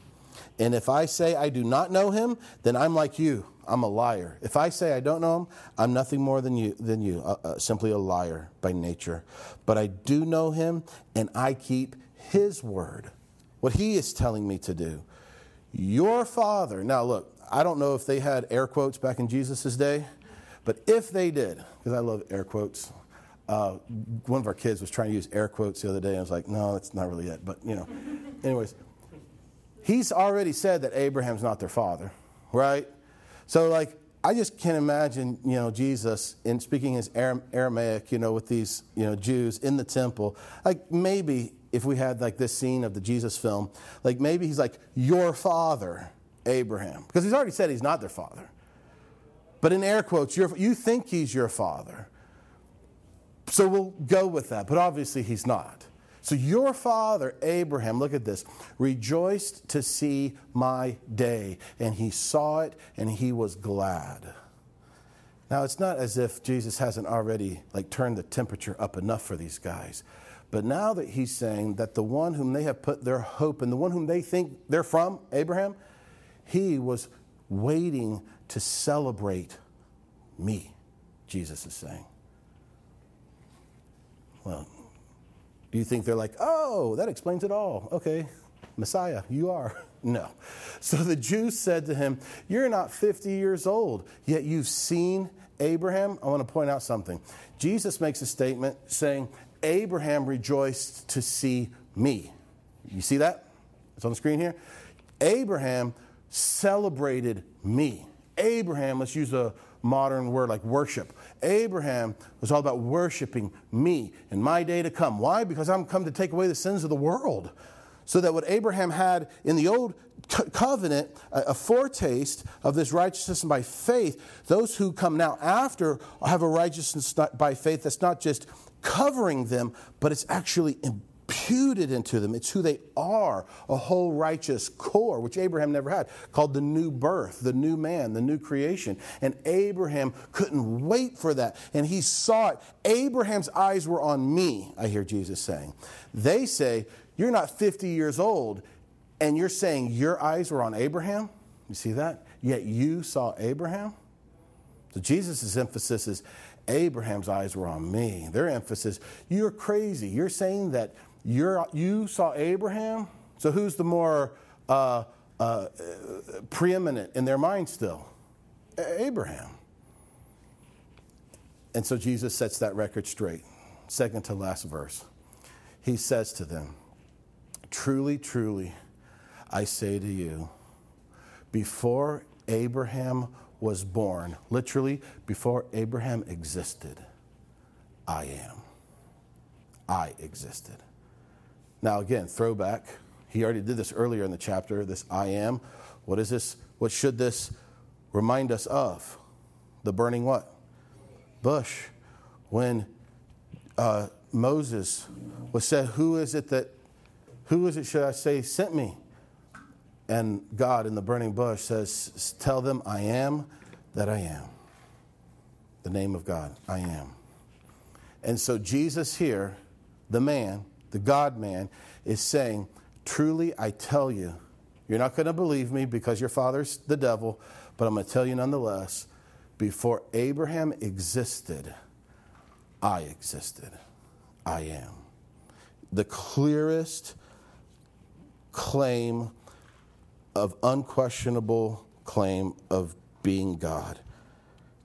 And if I say I do not know Him, then I'm like you. I'm a liar. If I say I don't know him, I'm nothing more than you, than you uh, uh, simply a liar by nature. But I do know him, and I keep his word, what he is telling me to do. Your father, now look, I don't know if they had air quotes back in Jesus' day, but if they did, because I love air quotes. Uh, one of our kids was trying to use air quotes the other day, and I was like, no, it's not really it. But, you know, anyways, he's already said that Abraham's not their father, right? So, like, I just can't imagine, you know, Jesus in speaking his Aramaic, you know, with these, you know, Jews in the temple. Like, maybe if we had like this scene of the Jesus film, like maybe he's like, your father, Abraham. Because he's already said he's not their father. But in air quotes, you you think he's your father. So we'll go with that. But obviously, he's not. So your father, Abraham, look at this, rejoiced to see my day, and he saw it and he was glad. Now, it's not as if Jesus hasn't already like turned the temperature up enough for these guys. But now that he's saying that the one whom they have put their hope in, the one whom they think they're from, Abraham, he was waiting to celebrate me, Jesus is saying. Well, do you think they're like, oh, that explains it all? Okay, Messiah, you are. No. So the Jews said to him, You're not 50 years old, yet you've seen Abraham. I want to point out something. Jesus makes a statement saying, Abraham rejoiced to see me. You see that? It's on the screen here. Abraham celebrated me. Abraham, let's use a modern word like worship. Abraham was all about worshiping me in my day to come. Why? Because I'm come to take away the sins of the world. So that what Abraham had in the old covenant, a foretaste of this righteousness by faith, those who come now after have a righteousness by faith that's not just covering them, but it's actually imputed into them. It's who they are, a whole righteous core, which Abraham never had, called the new birth, the new man, the new creation. And Abraham couldn't wait for that. And he saw it. Abraham's eyes were on me, I hear Jesus saying. They say, You're not 50 years old, and you're saying your eyes were on Abraham? You see that? Yet you saw Abraham? So Jesus' emphasis is Abraham's eyes were on me. Their emphasis, you're crazy. You're saying that you're, you saw Abraham? So who's the more uh, uh, preeminent in their mind still? Abraham. And so Jesus sets that record straight. Second to last verse. He says to them, Truly, truly, I say to you, before Abraham was born, literally, before Abraham existed, I am. I existed. Now, again, throwback. He already did this earlier in the chapter, this I am. What is this? What should this remind us of? The burning what? Bush. When uh, Moses was said, Who is it that, who is it, should I say, sent me? And God in the burning bush says, Tell them I am that I am. The name of God, I am. And so Jesus here, the man, the God man, is saying, Truly, I tell you, you're not going to believe me because your father's the devil, but I'm going to tell you nonetheless before Abraham existed, I existed. I am. The clearest claim of unquestionable claim of being God.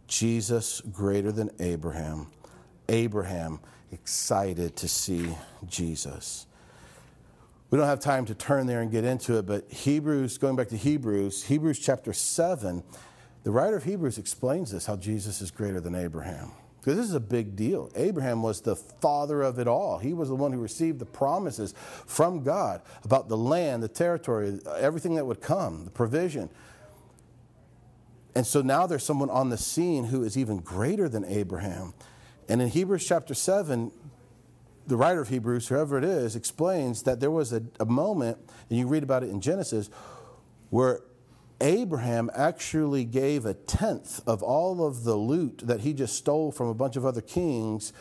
Jesus greater than Abraham. Abraham excited to see Jesus. We don't have time to turn there and get into it, but Hebrews, going back to Hebrews, Hebrews chapter 7, the writer of Hebrews explains this how Jesus is greater than Abraham. Because this is a big deal. Abraham was the father of it all. He was the one who received the promises from God about the land, the territory, everything that would come, the provision. And so now there's someone on the scene who is even greater than Abraham. And in Hebrews chapter 7, the writer of Hebrews, whoever it is, explains that there was a, a moment, and you read about it in Genesis, where Abraham actually gave a tenth of all of the loot that he just stole from a bunch of other kings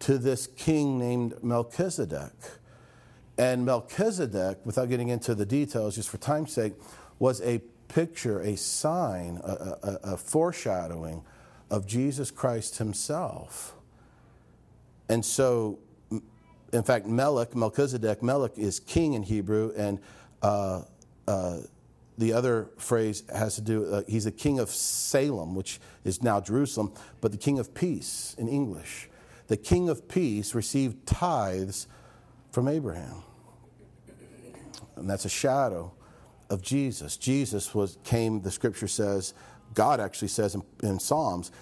to this king named Melchizedek. And Melchizedek, without getting into the details, just for time's sake, was a picture, a sign, a, a, a foreshadowing of Jesus Christ himself. And so in fact, Melech, Melchizedek, Melech is king in Hebrew, and uh, uh, the other phrase has to do, uh, he's a king of Salem, which is now Jerusalem, but the king of peace in English. The king of peace received tithes from Abraham. And that's a shadow of Jesus. Jesus was came, the scripture says, God actually says in, in Psalms,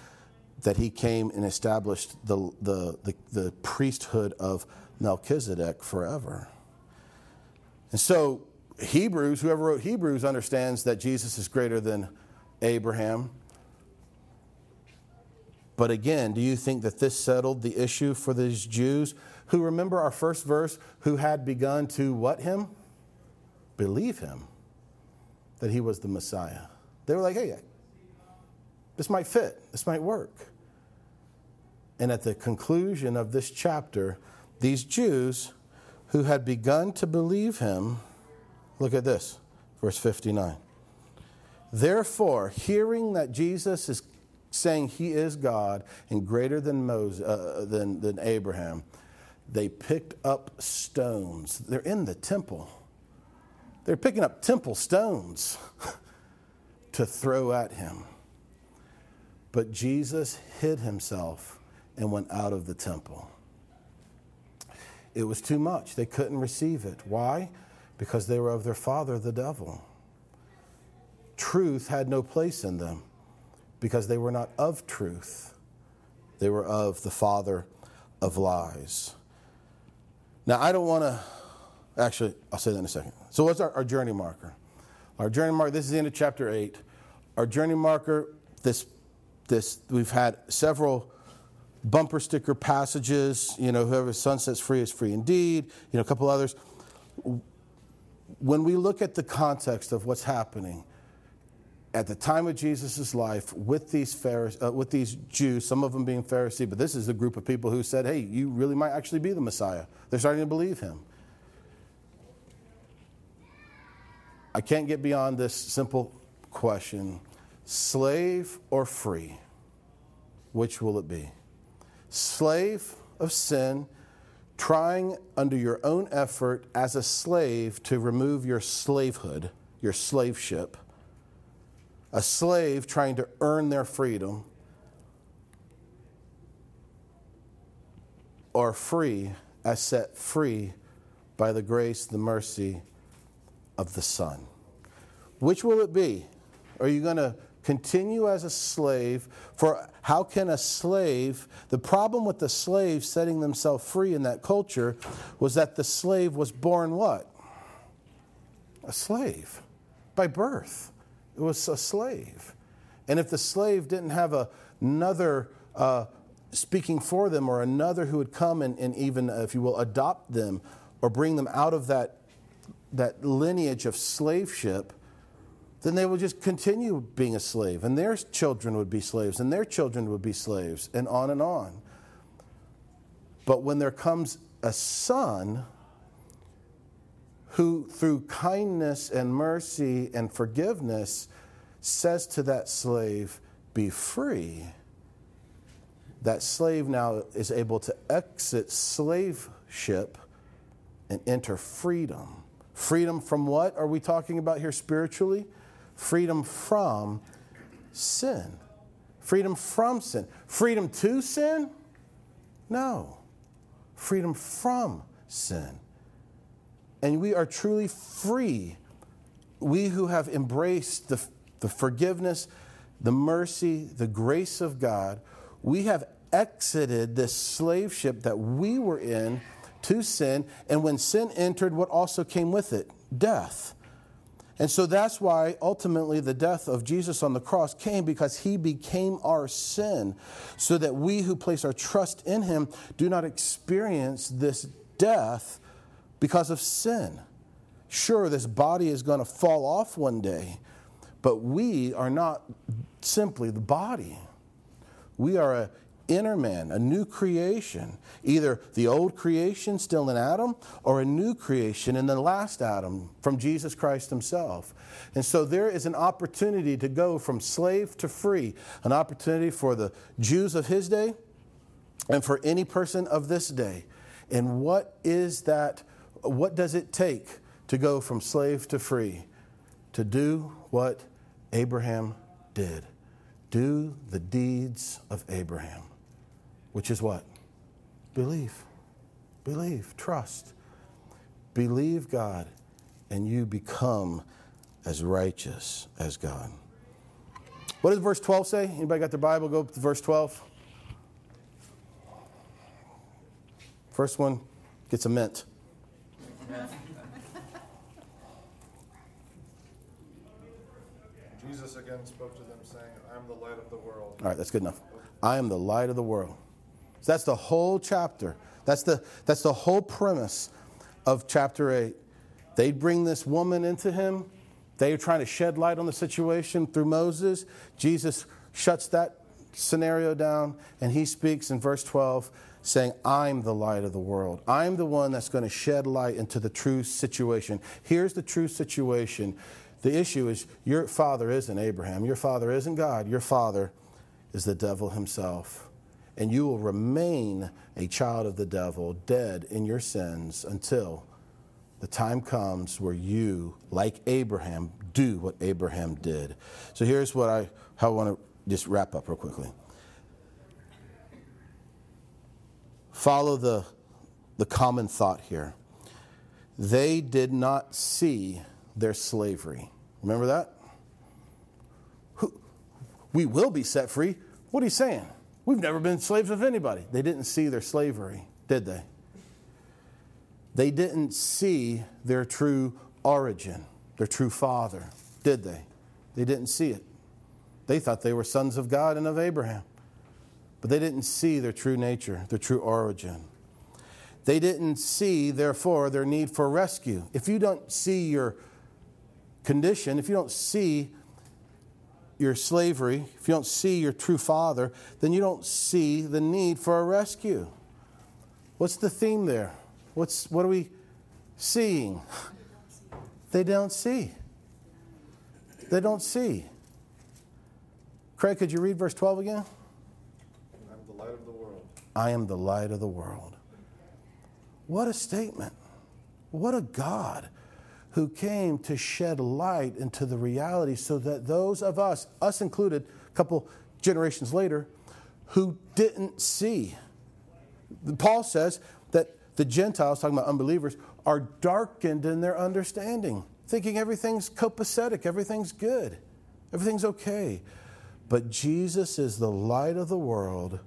that he came and established the, the, the, the priesthood of Melchizedek forever. And so, Hebrews, whoever wrote Hebrews, understands that Jesus is greater than Abraham. But again, do you think that this settled the issue for these Jews who remember our first verse, who had begun to what him? Believe him that he was the Messiah. They were like, hey, this might fit, this might work. And at the conclusion of this chapter, these Jews who had begun to believe him, look at this, verse 59. Therefore, hearing that Jesus is saying he is God and greater than Moses, uh, than, than Abraham, they picked up stones. They're in the temple. They're picking up temple stones to throw at him. But Jesus hid himself and went out of the temple. It was too much. They couldn't receive it. Why? Because they were of their father, the devil. Truth had no place in them because they were not of truth, they were of the father of lies. Now, I don't want to, actually, I'll say that in a second. So, what's our, our journey marker? Our journey marker, this is the end of chapter 8. Our journey marker, this, this, we've had several bumper sticker passages, you know, whoever Son sets free is free indeed, you know, a couple others. When we look at the context of what's happening at the time of Jesus' life with these, Pharisees, uh, with these Jews, some of them being Pharisee, but this is a group of people who said, hey, you really might actually be the Messiah. They're starting to believe him. I can't get beyond this simple question slave or free? Which will it be? Slave of sin, trying under your own effort as a slave to remove your slavehood, your slaveship, a slave trying to earn their freedom, or free as set free by the grace, the mercy of the Son. Which will it be? Are you going to continue as a slave. For how can a slave, the problem with the slave setting themselves free in that culture was that the slave was born what? A slave by birth. It was a slave. And if the slave didn't have a, another uh, speaking for them or another who would come and, and even, if you will, adopt them or bring them out of that, that lineage of slaveship, then they would just continue being a slave, and their children would be slaves, and their children would be slaves, and on and on. But when there comes a son who, through kindness and mercy and forgiveness, says to that slave, Be free, that slave now is able to exit slaveship and enter freedom. Freedom from what are we talking about here spiritually? Freedom from sin. Freedom from sin. Freedom to sin? No. Freedom from sin. And we are truly free. We who have embraced the, the forgiveness, the mercy, the grace of God, we have exited this slave ship that we were in to sin. And when sin entered, what also came with it? Death. And so that's why ultimately the death of Jesus on the cross came because he became our sin, so that we who place our trust in him do not experience this death because of sin. Sure, this body is going to fall off one day, but we are not simply the body. We are a inner man, a new creation, either the old creation still in Adam or a new creation in the last Adam from Jesus Christ himself. And so there is an opportunity to go from slave to free, an opportunity for the Jews of his day and for any person of this day. And what is that? What does it take to go from slave to free? To do what Abraham did. Do the deeds of Abraham which is what? Believe. Believe. Trust. Believe God, and you become as righteous as God. What does verse 12 say? Anybody got their Bible? Go to verse 12. First one gets a mint. Jesus again spoke to them, saying, I am the light of the world. All right, that's good enough. I am the light of the world. So that's the whole chapter. That's the, that's the whole premise of chapter 8. They bring this woman into him. They are trying to shed light on the situation through Moses. Jesus shuts that scenario down, and he speaks in verse 12, saying, I'm the light of the world. I'm the one that's going to shed light into the true situation. Here's the true situation. The issue is your father isn't Abraham, your father isn't God, your father is the devil himself and you will remain a child of the devil, dead in your sins until the time comes where you, like Abraham, do what Abraham did. So here's what I, how I want to just wrap up real quickly. Follow the, the common thought here. They did not see their slavery. Remember that? We will be set free. What are you saying? We've never been slaves of anybody. They didn't see their slavery, did they? They didn't see their true origin, their true father, did they? They didn't see it. They thought they were sons of God and of Abraham. But they didn't see their true nature, their true origin. They didn't see, therefore, their need for rescue. If you don't see your condition, if you don't see your slavery, if you don't see your true father, then you don't see the need for a rescue. What's the theme there? What's, what are we seeing? They don't see. They don't see. Craig, could you read verse 12 again? I'm the light of the world. I am the light of the world. What a statement. What a God who came to shed light into the reality so that those of us, us included, a couple generations later, who didn't see. Paul says that the Gentiles, talking about unbelievers, are darkened in their understanding, thinking everything's copacetic, everything's good, everything's okay. But Jesus is the light of the world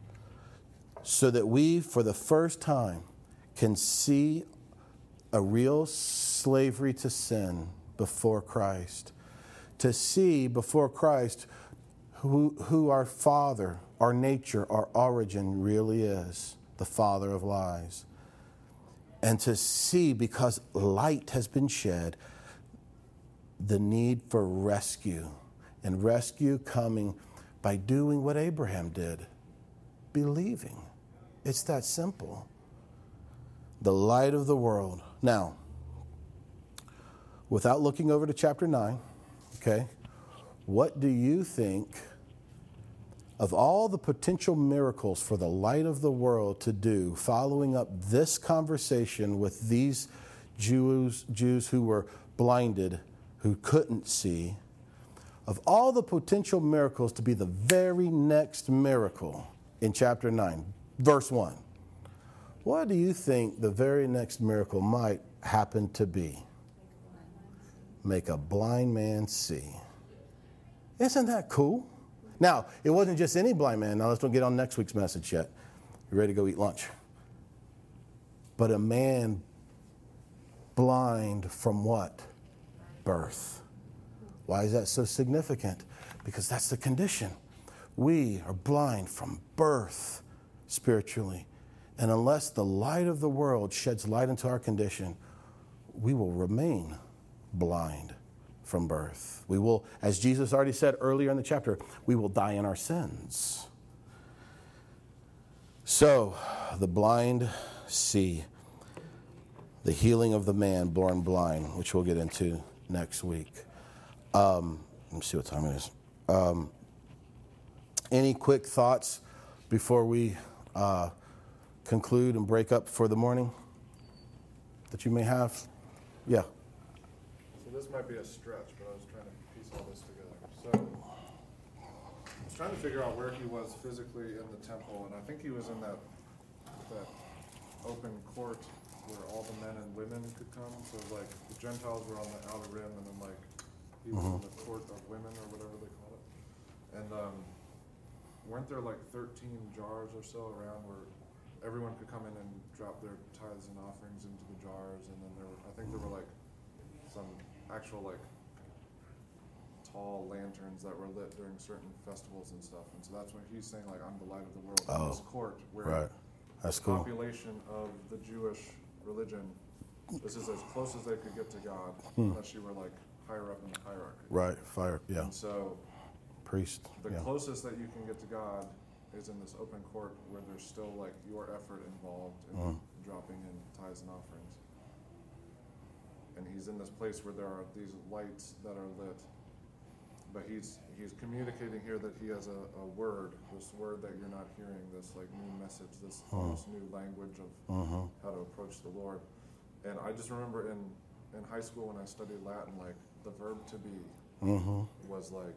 so that we, for the first time, can see a real slavery to sin before Christ. To see before Christ who, who our Father, our nature, our origin really is the Father of lies. And to see, because light has been shed, the need for rescue. And rescue coming by doing what Abraham did believing. It's that simple. The light of the world now, without looking over to chapter 9, okay, What do you think of all the potential miracles for the light of the world to do, following up this conversation with these Jews, Jews who were blinded, who couldn't see, of all the potential miracles to be the very next miracle in chapter 9, verse 1? What do you think the very next miracle might happen to be? Make a blind man see. Isn't that cool? Now, it wasn't just any blind man. Now, let's don't get on next week's message yet. You ready to go eat lunch? But a man blind from what? Birth. Why is that so significant? Because that's the condition. We are blind from birth spiritually. And unless the light of the world sheds light into our condition, we will remain blind from birth. We will, as Jesus already said earlier in the chapter, we will die in our sins. So, the blind see the healing of the man born blind, which we'll get into next week. Um, let me see what time it is. Um, any quick thoughts before we uh, conclude and break up for the morning that you may have? Yeah. This might be a stretch, but I was trying to piece all this together. So I was trying to figure out where he was physically in the temple, and I think he was in that that open court where all the men and women could come. So like the Gentiles were on the outer rim, and then like he was in the court of women or whatever they call it. And um, weren't there like 13 jars or so around where everyone could come in and drop their tithes and offerings into the jars, and then there were, I think there were actual like tall lanterns that were lit during certain festivals and stuff. And so that's when he's saying like I'm the light of the world in Oh, this court where Right. That's the cool. population of the Jewish religion, this is as close as they could get to God, Hmm. unless you were like higher up in the hierarchy. Right. Fire. Yeah. And so Priest. the Yeah. closest that you can get to God is in this open court where there's still like your effort involved in Mm. dropping in tithes and offerings. And he's in this place where there are these lights that are lit. But he's he's communicating here that he has a, a word, this word that you're not hearing, this like new message, this almost new language of Mhm. how to approach the Lord. And I just remember in in high school when I studied Latin, like the verb to be Mhm. was like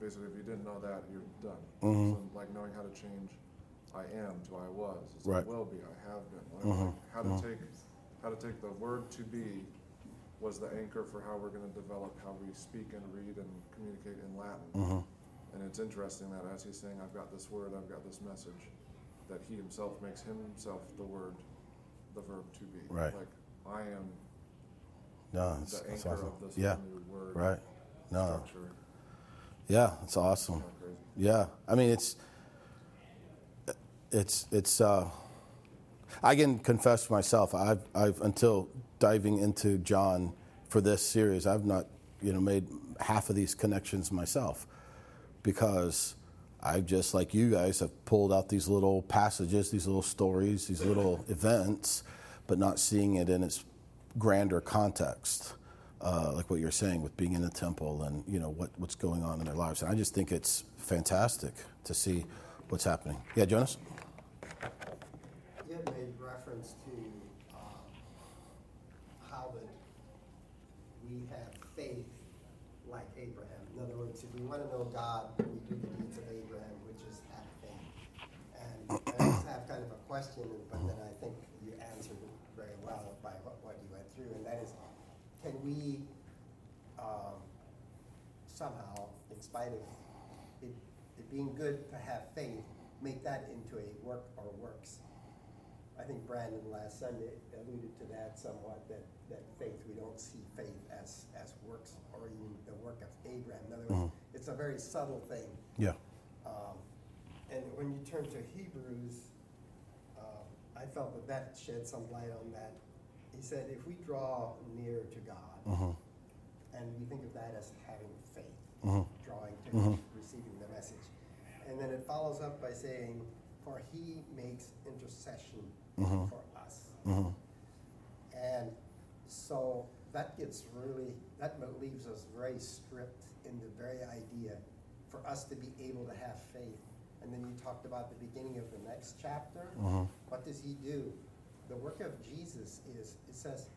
basically if you didn't know that you're done Mhm. so like knowing how to change i am to i was it's Right. like will be i have been like, like how to take how to take the word to be was the anchor for how we're going to develop how we speak and read and communicate in latin Mhm. and it's interesting that as he's saying i've got this word i've got this message that he himself makes himself the word the verb to be Right. like i am No, that's, the that's awesome. of this Yeah. new word Right. No. structure Yeah. It's awesome. Yeah, I mean it's it's it's. Uh, I can confess for myself. I've I've until diving into John for this series, I've not you know made half of these connections myself because I've just like you guys have pulled out these little passages, these little stories, these little events, but not seeing it in its grander context uh, like what you're saying with being in the temple and you know what, what's going on in their lives. And I just think it's fantastic to see what's happening. Yeah, Jonas. You had made reference to um, how that we have faith like Abraham. In other words, if we want to know God, we do the deeds of Abraham, which is have faith. And I just have kind of a question, but then I think you answered it very well by what, what you went through, and that is, can we um, somehow, in spite of it, it being good to have faith, make that into a work or works? I think Brandon last Sunday alluded to that somewhat, that, that faith, we don't see faith as, as works or even the work of Abraham. In other words, it's a very subtle thing. Yeah. Um, and when you turn to Hebrews, um, I felt that that shed some light on that. He said, if we draw near to God, Mhm. and we think of that as having faith, Mhm. drawing to Mhm. receiving the message. And then it follows up by saying, For he makes intercession Mhm. for us. Mhm. And so that gets really, that leaves us very stripped in the very idea for us to be able to have faith. And then you talked about the beginning of the next chapter. Mhm. What does he do? The work of Jesus is, it says,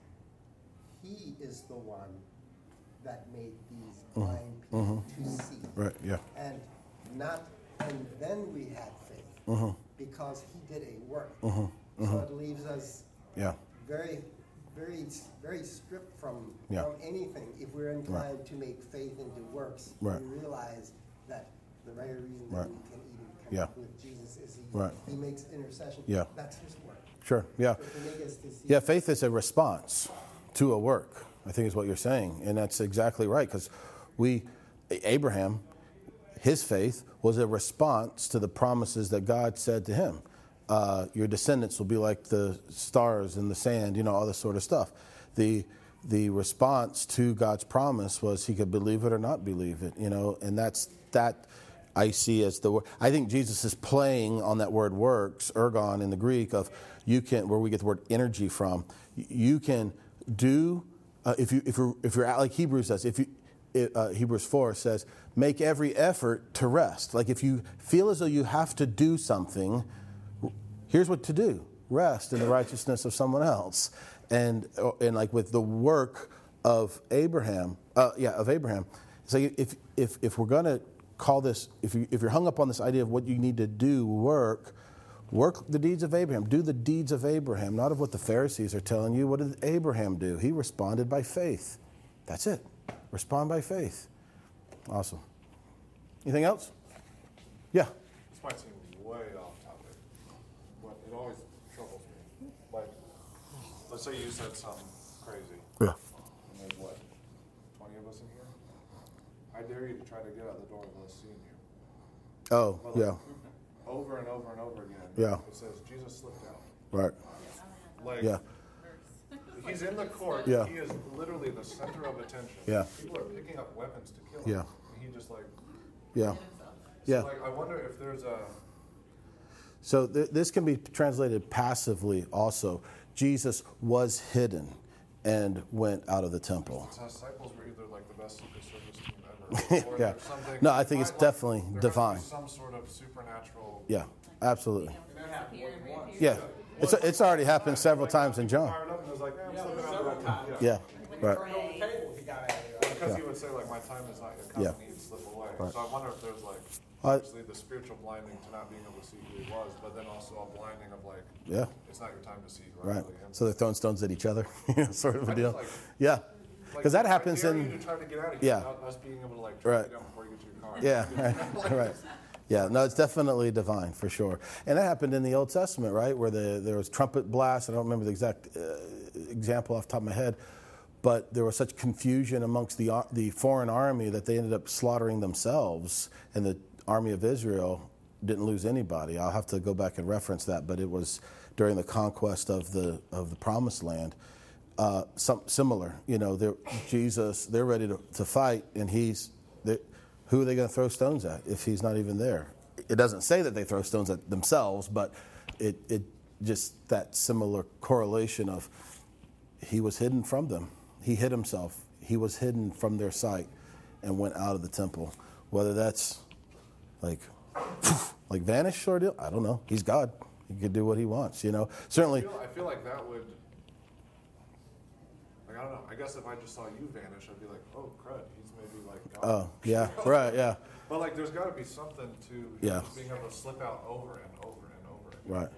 he is the one that made these blind people to see. Right, yeah. And not, and then we had faith Mm-hmm. because he did a work. Mm-hmm. So it leaves us Yeah. very, very, very stripped from, Yeah. from anything. If we're inclined to make faith into works, Right. we realize that the very reason Right. we can even Yeah. with Jesus is he, Right. he makes intercession. Yeah. That's his work. Sure, yeah. To make us to see Yeah, faith is a response to a work, I think is what you're saying. And that's exactly right, because we, Abraham, his faith was a response to the promises that God said to him. Uh, your descendants will be like the stars in the sand, you know, all this sort of stuff. The, the response to God's promise was he could believe it or not believe it, you know, and that's that I see as the word. I think Jesus is playing on that word works, ergon in the Greek, of you can, where we get the word energy from. You can do, uh, if, you, if, you're, if you're like Hebrews says, if you, uh, Hebrews 4 says, make every effort to rest. Like if you feel as though you have to do something, here's what to do rest in the righteousness of someone else. And, uh, and like with the work of Abraham, uh, yeah, of Abraham. So if, if, if we're going to call this, if, you, if you're hung up on this idea of what you need to do, work, work the deeds of Abraham. Do the deeds of Abraham, not of what the Pharisees are telling you. What did Abraham do? He responded by faith. That's it. Respond by faith. Awesome. Anything else? Yeah. This might seem way off topic, but it always troubles me. Like, let's say you said something crazy, Yeah. and there's what, twenty of us in here? I dare you to try to get out the door without seeing you. Oh, But like, yeah. Over and over and over again. Yeah. It says Jesus slipped out. Right. Like, Yeah. he's in the court. Yeah. He is literally the center of attention. Yeah. People are picking up weapons to kill him. Yeah. And he just like, Yeah. so Yeah. like, I wonder if there's a, So th- this can be translated passively also. Jesus was hidden and went out of the temple. his disciples were either like the best Secret Service team ever. Or Yeah. something. No, I think it's like, definitely there has to be divine. Some sort of supernatural. Yeah, absolutely. Yeah, it's, it's already happened several times in John. Fired up and was like, I'm slipping out. several times. Yeah, right. Turned over the table, he got out of there. Because he would say like, my time is not yet come, Yeah. and he'd slip away. Right. So I wonder if there's like, I- obviously the spiritual blinding to not being able to see who he was, but then also a blinding of like, Yeah, it's not your time to see right. him. So they're throwing stones at each other, sort of a deal. like- Yeah, Like, because that happens in. to try to get out of here Yeah. us being able to like Right. down before you get to your car. Yeah, right, right. Yeah, no, it's definitely divine for sure. And that happened in the Old Testament, right, where the, there was trumpet blasts. I don't remember the exact uh, example off the top of my head, but there was such confusion amongst the ar- the foreign army that they ended up slaughtering themselves, and the army of Israel didn't lose anybody. I'll have to go back and reference that, but it was during the conquest of the of the Promised Land. Uh, some similar, you know, Jesus, they're ready to, to fight, and he's. who are they going to throw stones at if he's not even there? It doesn't say that they throw stones at themselves, but it, it just that similar correlation of he was hidden from them. He hid himself. He was hidden from their sight and went out of the temple. Whether that's like like vanish sort of deal, I don't know. He's God. He could do what he wants, you know. I Certainly, feel, I feel like that would. Like I don't know. I guess if I just saw you vanish, I'd be like, "Oh crud, he's maybe like God." oh yeah, right, yeah, But like, there's got to be something to Yeah. being able to slip out over and over and over. Again. right.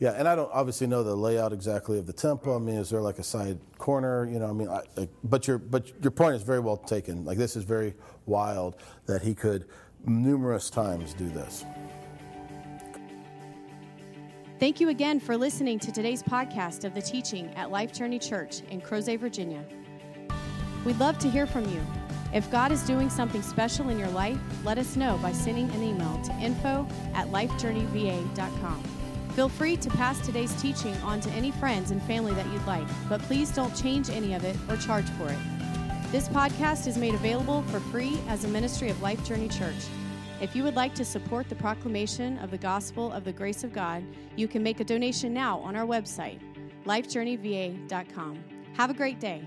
Yeah, yeah. and I don't obviously know the layout exactly of the temple. I mean, is there like a side corner? You know, I mean, I, I, but your but your point is very well taken. Like this is very wild that he could numerous times do this. Thank you again for listening to today's podcast of the teaching at Life Journey Church in Crozet, Virginia. We'd love to hear from you. If God is doing something special in your life, let us know by sending an email to info at lifejourneyva.com. Feel free to pass today's teaching on to any friends and family that you'd like, but please don't change any of it or charge for it. This podcast is made available for free as a ministry of Life Journey Church. If you would like to support the proclamation of the gospel of the grace of God, you can make a donation now on our website, lifejourneyva.com. Have a great day.